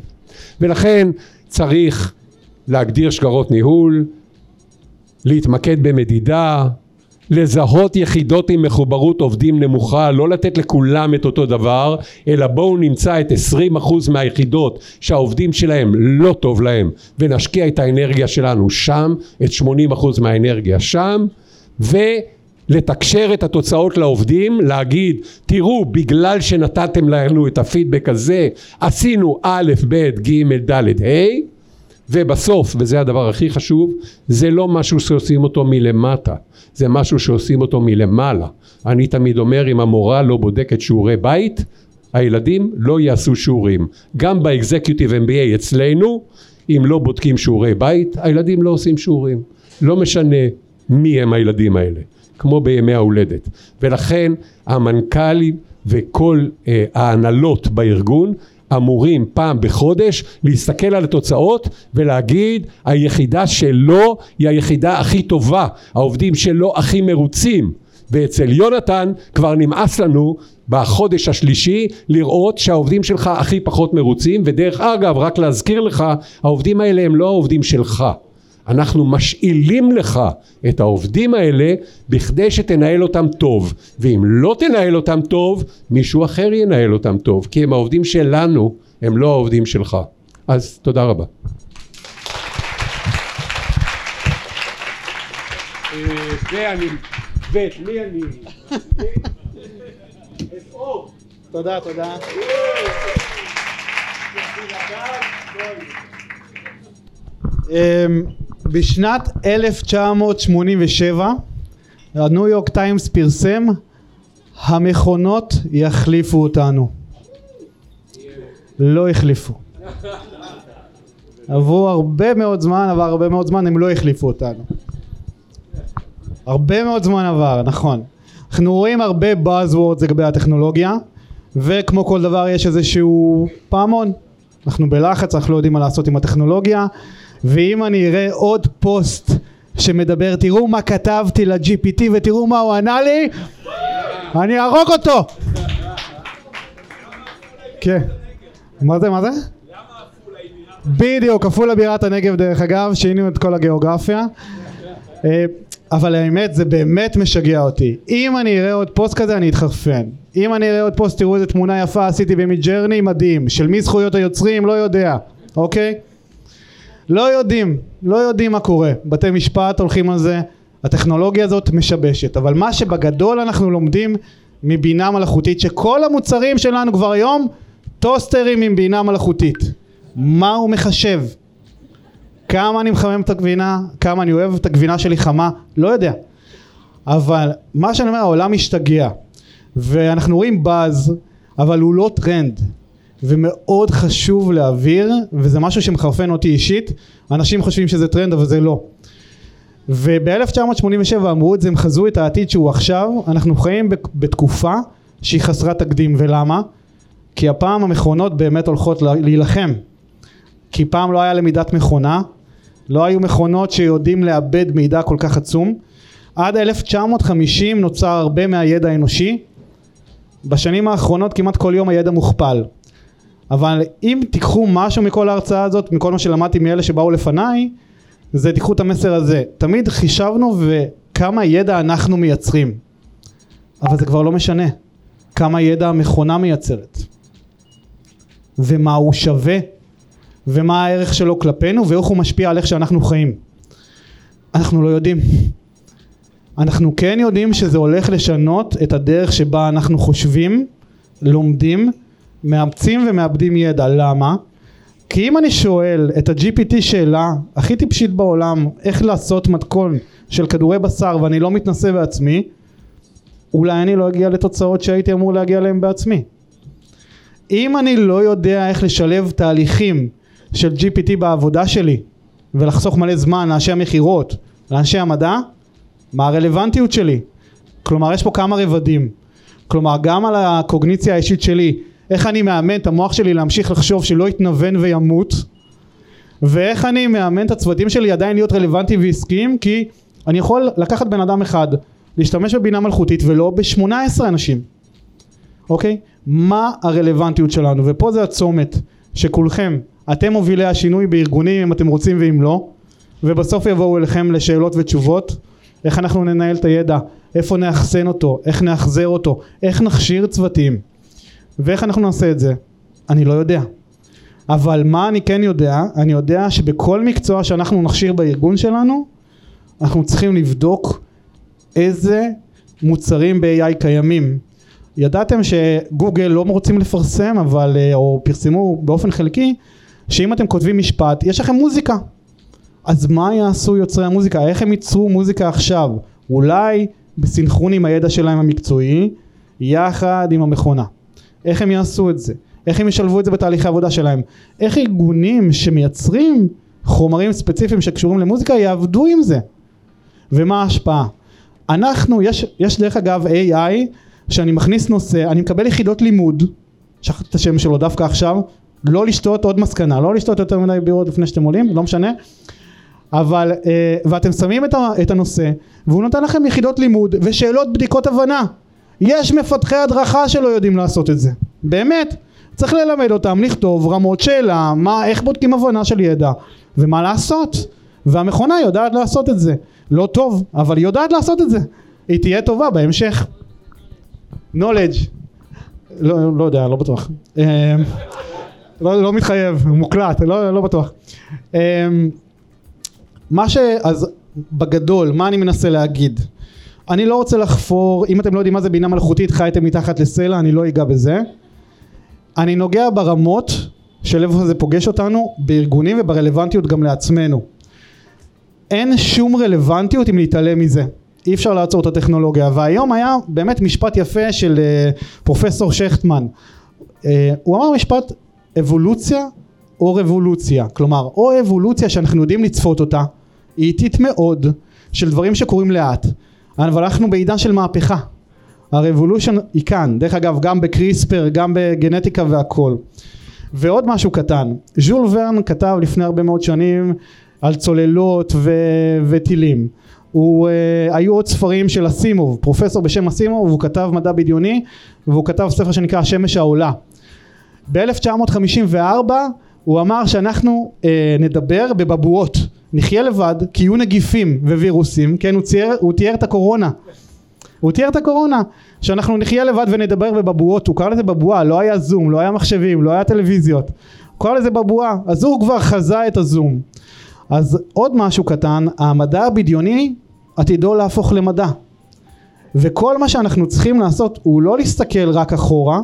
ולכן צריך להגדיר שגרות ניהול, להתמקד במדידה, לזהות יחידות עם מחוברות עובדים נמוכה, לא לתת לכולם את אותו דבר, אלא בואו נמצא את 20% מהיחידות שהעובדים שלהם לא טוב להם ונשקיע את האנרגיה שלנו שם, את 80% מהאנרגיה שם, ולתקשר את התוצאות לעובדים, להגיד תראו בגלל שנתתם לנו את הפידבק הזה עשינו א', ב', ג', ד', ה' ובסוף, וזה הדבר הכי חשוב, זה לא משהו שעושים אותו מלמטה, זה משהו שעושים אותו מלמעלה. אני תמיד אומר, אם המורה לא בודקת שיעורי בית, הילדים לא יעשו שיעורים. גם באקזקיוטיב MBA אצלנו, אם לא בודקים שיעורי בית, הילדים לא עושים שיעורים. לא משנה מי הם הילדים האלה, כמו בימי ההולדת. ולכן המנכ"לים וכל אה, ההנהלות בארגון אמורים פעם בחודש להסתכל על התוצאות ולהגיד היחידה שלו היא היחידה הכי טובה, העובדים שלו הכי מרוצים. ואצל יונתן כבר נמאס לנו בחודש השלישי לראות שהעובדים שלך הכי פחות מרוצים ודרך אגב רק להזכיר לך העובדים האלה הם לא העובדים שלך אנחנו משאילים לך את העובדים האלה בכדי שתנהל אותם טוב. ואם לא תנהל אותם טוב מישהו אחר ינהל אותם טוב כי הם העובדים שלנו הם לא העובדים שלך. אז תודה רבה. ואני ואת מי אני? <laughs> תודה, תודה. אמ, בשנת 1987 הניו יורק טיימס פרסם המכונות יחליפו אותנו לא החליפו. עברו הרבה מאוד זמן עבר הרבה מאוד זמן הם לא החליפו אותנו. הרבה מאוד זמן עבר נכון. אנחנו רואים הרבה buzzwords לגבי הטכנולוגיה וכמו כל דבר יש איזשהו פעמון. אנחנו בלחץ אנחנו לא יודעים מה לעשות עם הטכנולוגיה ואם אני אראה עוד פוסט שמדבר תראו מה כתבתי ל-GPT ותראו מה הוא ענה לי אני אהרוג אותו. כן. מה זה מה זה? בדיוק עפולה בירת הנגב דרך אגב שינינו את כל הגיאוגרפיה. אה, אבל האמת זה באמת משגע אותי. אם אני אראה עוד פוסט כזה אני אתחרפן. אם אני אראה עוד פוסט תראו איזה תמונה יפה עשיתי ב Midjourney מדהים. של מי זכויות היוצרים לא יודע אוקיי לא יודעים, לא יודעים מה קורה. בתי משפט הולכים על זה, הטכנולוגיה הזאת משבשת. אבל מה שבגדול אנחנו לומדים מבינה מלאכותית, שכל המוצרים שלנו כבר היום טוסטרים עם בינה מלאכותית. מה הוא מחשב? כמה אני מחמם את הגבינה, כמה אני אוהב את הגבינה שלי חמה, לא יודע. אבל מה שאני אומר, העולם משתגע. ואנחנו רואים באז, אבל הוא לא טרנד. ומאוד חשוב להעביר וזה משהו שמחרפן אותי אישית אנשים חושבים שזה טרנד אבל זה לא. וב-1987 אמרו את זה הם חזו את העתיד שהוא עכשיו אנחנו חיים בתקופה שהיא חסרת תקדים ולמה? כי הפעם המכונות באמת הולכות להילחם. כי פעם לא היה למידת מכונה לא היו מכונות שיודעים לאבד מידע כל כך עצום. עד 1950 נוצר הרבה מהידע האנושי. בשנים האחרונות כמעט כל יום הידע מוכפל אבל אם תיקחו משהו מכל ההרצאה הזאת, מכל מה שלמדתי מאלה שבאו לפניי, זה תיקחו את המסר הזה. תמיד חישבנו וכמה ידע אנחנו מייצרים. אבל זה כבר לא משנה. כמה ידע המכונה מייצרת. ומה הוא שווה. ומה הערך שלו כלפינו ואיך הוא משפיע על איך שאנחנו חיים. אנחנו לא יודעים. אנחנו כן יודעים שזה הולך לשנות את הדרך שבה אנחנו חושבים, לומדים מאמצים ומאבדים ידע, למה? כי אם אני שואל את ה-GPT שאלה הכי טיפשית בעולם איך לעשות מתכון של כדורי בשר ואני לא מתנסה בעצמי אולי אני לא אגיע לתוצאות שהייתי אמור להגיע אליהם בעצמי אם אני לא יודע איך לשלב תהליכים של GPT בעבודה שלי ולחסוך מלא זמן לאנשי המכירות, לאנשי המדע, מה הרלוונטיות שלי? כלומר יש פה כמה רבדים. כלומר גם על הקוגניציה האישית שלי, איך אני מאמן את המוח שלי להמשיך לחשוב שלא יתנוון וימות, ואיך אני מאמן את הצוותים שלי עדיין להיות רלוונטיים ועסקיים, כי אני יכול לקחת בן אדם אחד, להשתמש בבינה מלכותית ולא ב-18 אנשים. אוקיי? מה הרלוונטיות שלנו? ופה זה הצומת שכולכם, אתם מובילי השינוי בארגונים אם אתם רוצים ואם לא, ובסוף יבואו אליכם לשאלות ותשובות, איך אנחנו ננהל את הידע, איפה נאחסן אותו, איך נאחזר אותו, איך נכשיר צוותים, ואיך אנחנו נעשה את זה, אני לא יודע. אבל מה אני כן יודע, אני יודע שבכל מקצוע שאנחנו נכשיר בארגון שלנו, אנחנו צריכים לבדוק איזה מוצרים ב-AI קיימים. ידעתם שגוגל לא רוצים לפרסם אבל אה, או פרסמו באופן חלקי שאם אתם כותבים משפט יש לכם מוזיקה. אז מה יעשו יוצרי המוזיקה? איך הם ייצרו מוזיקה עכשיו? אולי בסנכרון עם הידע שלהם המקצועי יחד עם המכונה איך הם יעשו את זה? איך הם ישלבו את זה בתהליכי העבודה שלהם? איך ארגונים שמייצרים חומרים ספציפיים שקשורים למוזיקה יעבדו עם זה? ומה ההשפעה? אנחנו יש, יש דרך אגב AI שאני מכניס נושא, אני מקבל יחידות לימוד, שכחתי את השם שלו דווקא עכשיו, לא לשתות עוד מסקנה, לא לשתות יותר מדי בירות לפני שאתם עולים, לא משנה, אבל, אה, ואתם שמים את, הנושא, והוא נותן לכם יחידות לימוד ושאלות בדיקות הבנה. יש מפתחי הדרכה שלא יודעים לעשות את זה, באמת. צריך ללמד אותם לכתוב רמות שאלה, מה, איך בודקים הבנה של ידע, ומה לעשות. והמכונה יודעת לעשות את זה. לא טוב, אבל היא יודעת לעשות את זה. היא תהיה טובה בהמשך. knowledge לא, לא יודע, לא בטוח. אמ, לא, לא מתחייב, מוקלט, לא, לא בטוח. אמ, מה ש... אז בגדול, מה אני מנסה להגיד? אני לא רוצה לחפור, אם אתם לא יודעים מה זה בינה מלאכותית, חייתם מתחת לסלע, אני לא אגע בזה. אני נוגע ברמות של איפה זה פוגש אותנו, בארגונים וברלוונטיות גם לעצמנו. אין שום רלוונטיות אם להתעלם מזה. אי אפשר לעצור את הטכנולוגיה והיום היה באמת משפט יפה של uh, פרופסור שכטמן uh, הוא אמר משפט אבולוציה או רבולוציה כלומר או אבולוציה שאנחנו יודעים לצפות אותה היא איטית מאוד של דברים שקורים לאט אבל אנחנו בעידן של מהפכה. הרבולושן היא כאן דרך אגב גם בקריספר גם בגנטיקה והכל. ועוד משהו קטן ז'ול ורן כתב לפני הרבה מאוד שנים על צוללות ו- וטילים. הוא, uh, היו עוד ספרים של אסימוב, פרופסור בשם אסימוב, הוא כתב מדע בדיוני והוא כתב ספר שנקרא השמש העולה. ב-1954 הוא אמר שאנחנו uh, נדבר בבבואות, נחיה לבד כי יהיו נגיפים ווירוסים, כן הוא צייר, הוא תיאר את הקורונה, הוא תיאר את הקורונה, שאנחנו נחיה לבד ונדבר בבבואות, הוא קרא לזה בבואה, לא היה זום, לא היה מחשבים, לא היה טלוויזיות, הוא קרא לזה בבואה, אז הוא כבר חזה את הזום. אז עוד משהו קטן, המדע הבדיוני עתידו להפוך למדע. וכל מה שאנחנו צריכים לעשות הוא לא להסתכל רק אחורה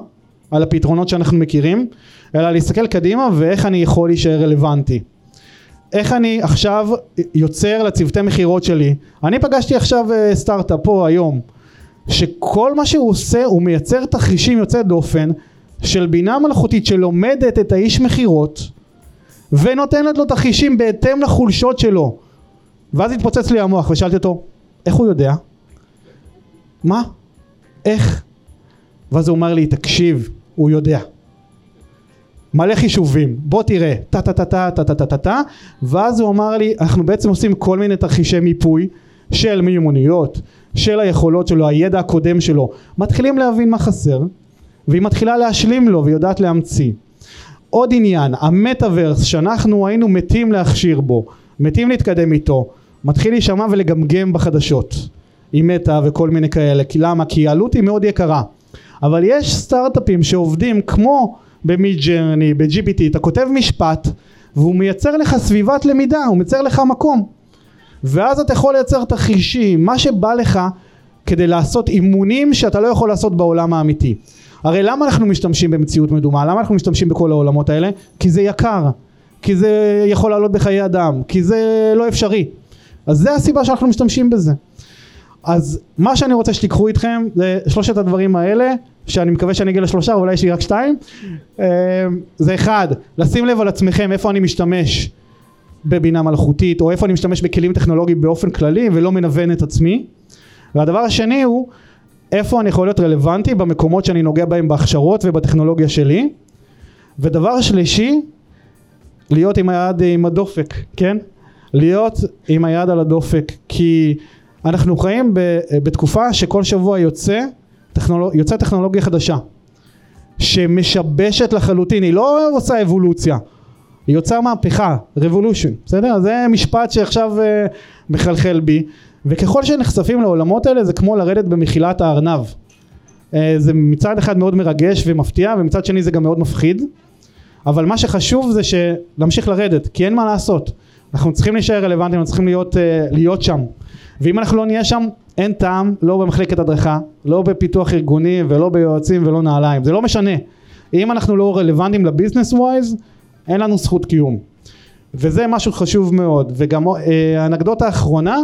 על הפתרונות שאנחנו מכירים, אלא להסתכל קדימה ואיך אני יכול להישאר רלוונטי. איך אני עכשיו יוצר לצוותי מכירות שלי. אני פגשתי עכשיו אה, סטארט-אפ פה היום, שכל מה שהוא עושה הוא מייצר תרחישים יוצא דופן של בינה מלאכותית שלומדת את האיש מכירות ונותנת לו תרחישים בהתאם לחולשות שלו ואז התפוצץ לי המוח ושאלתי אותו איך הוא יודע? מה? איך? ואז הוא אמר לי תקשיב הוא יודע מלא חישובים. בוא תראה טה טה טה טה טה טה טה טה טה ואז הוא אמר לי אנחנו בעצם עושים כל מיני תרחישי מיפוי של מיומנויות של היכולות שלו הידע הקודם שלו. מתחילים להבין מה חסר והיא מתחילה להשלים לו ויודעת להמציא. עוד עניין המטאוורס שאנחנו היינו מתים להכשיר בו מתים להתקדם איתו מתחיל להישמע ולגמגם בחדשות. עם מטא וכל מיני כאלה. כי למה? כי העלות היא מאוד יקרה. אבל יש סטארט-אפים שעובדים כמו במיד ג'רני, ב-GPT, אתה כותב משפט והוא מייצר לך סביבת למידה, הוא מייצר לך מקום. ואז אתה יכול לייצר תרחישים, מה שבא לך כדי לעשות אימונים שאתה לא יכול לעשות בעולם האמיתי. הרי למה אנחנו משתמשים במציאות מדומה? למה אנחנו משתמשים בכל העולמות האלה? כי זה יקר, כי זה יכול לעלות בחיי אדם, כי זה לא אפשרי. אז זה הסיבה שאנחנו משתמשים בזה. אז מה שאני רוצה שתיקחו איתכם זה שלושת הדברים האלה שאני מקווה שאני אגיע לשלושה, אולי יש לי רק שתיים. אה, זה אחד, לשים לב על עצמכם איפה אני משתמש בבינה מלאכותית, או איפה אני משתמש בכלים טכנולוגיים באופן כללי, ולא מנוון את עצמי. והדבר השני הוא, איפה אני יכול להיות רלוונטי במקומות שאני נוגע בהם בהכשרות ובטכנולוגיה שלי. ודבר שלישי, להיות עם היד עם הדופק, כן? להיות עם היד על הדופק, כי אנחנו חיים ב, בתקופה שכל שבוע יוצא, טכנולוג, יוצא טכנולוגיה חדשה, שמשבשת לחלוטין, היא לא עושה אבולוציה, היא יוצאה מהפכה, revolution, בסדר? זה משפט שעכשיו uh, מחלחל בי, וככל שנחשפים לעולמות האלה זה כמו לרדת במחילת הארנב. Uh, זה מצד אחד מאוד מרגש ומפתיע, ומצד שני זה גם מאוד מפחיד, אבל מה שחשוב זה להמשיך לרדת, כי אין מה לעשות. אנחנו צריכים להישאר רלוונטיים, אנחנו צריכים להיות, uh, להיות שם. ואם אנחנו לא נהיה שם, אין טעם, לא במחלקת הדרכה, לא בפיתוח ארגוני ולא ביועצים ולא נעליים, זה לא משנה. אם אנחנו לא רלוונטיים לביזנס ווייז, אין לנו זכות קיום. וזה משהו חשוב מאוד. וגם אה, האנקדוטה האחרונה,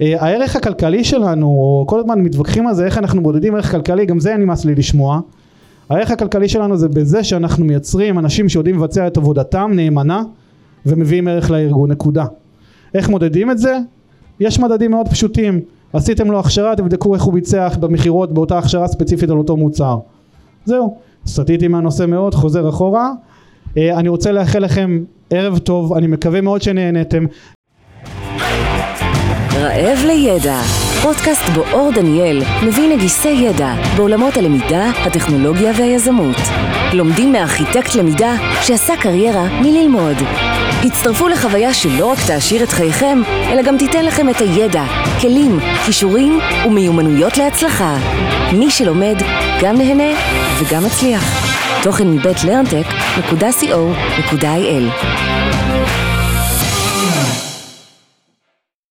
אה, הערך הכלכלי שלנו, כל הזמן מתווכחים על זה, איך אנחנו מודדים ערך כלכלי, גם זה נמאס לי לשמוע. הערך הכלכלי שלנו זה בזה שאנחנו מייצרים אנשים שיודעים לבצע את עבודתם נאמנה ומביאים ערך לארגון, נקודה. איך מודדים את זה? יש מדדים מאוד פשוטים. עשיתם לו הכשרה, תבדקו איך הוא ביצע במכירות באותה הכשרה ספציפית על אותו מוצר. זהו, סטיתי מהנושא מאוד, חוזר אחורה. אה, אני רוצה לאחל לכם ערב טוב, אני מקווה מאוד שנהנתם. רעב לידע, פודקאסט בו אור דניאל מביא נגיסי ידע בעולמות הלמידה, הטכנולוגיה והיזמות. לומדים מארכיטקט למידה שעשה קריירה מללמוד. הצטרפו לחוויה שלא רק תעשיר את חייכם, אלא גם תיתן לכם את הידע, כלים, כישורים ומיומנויות להצלחה. מי שלומד גם נהנה וגם מצליח. תוכן מבית לרנטק.co.il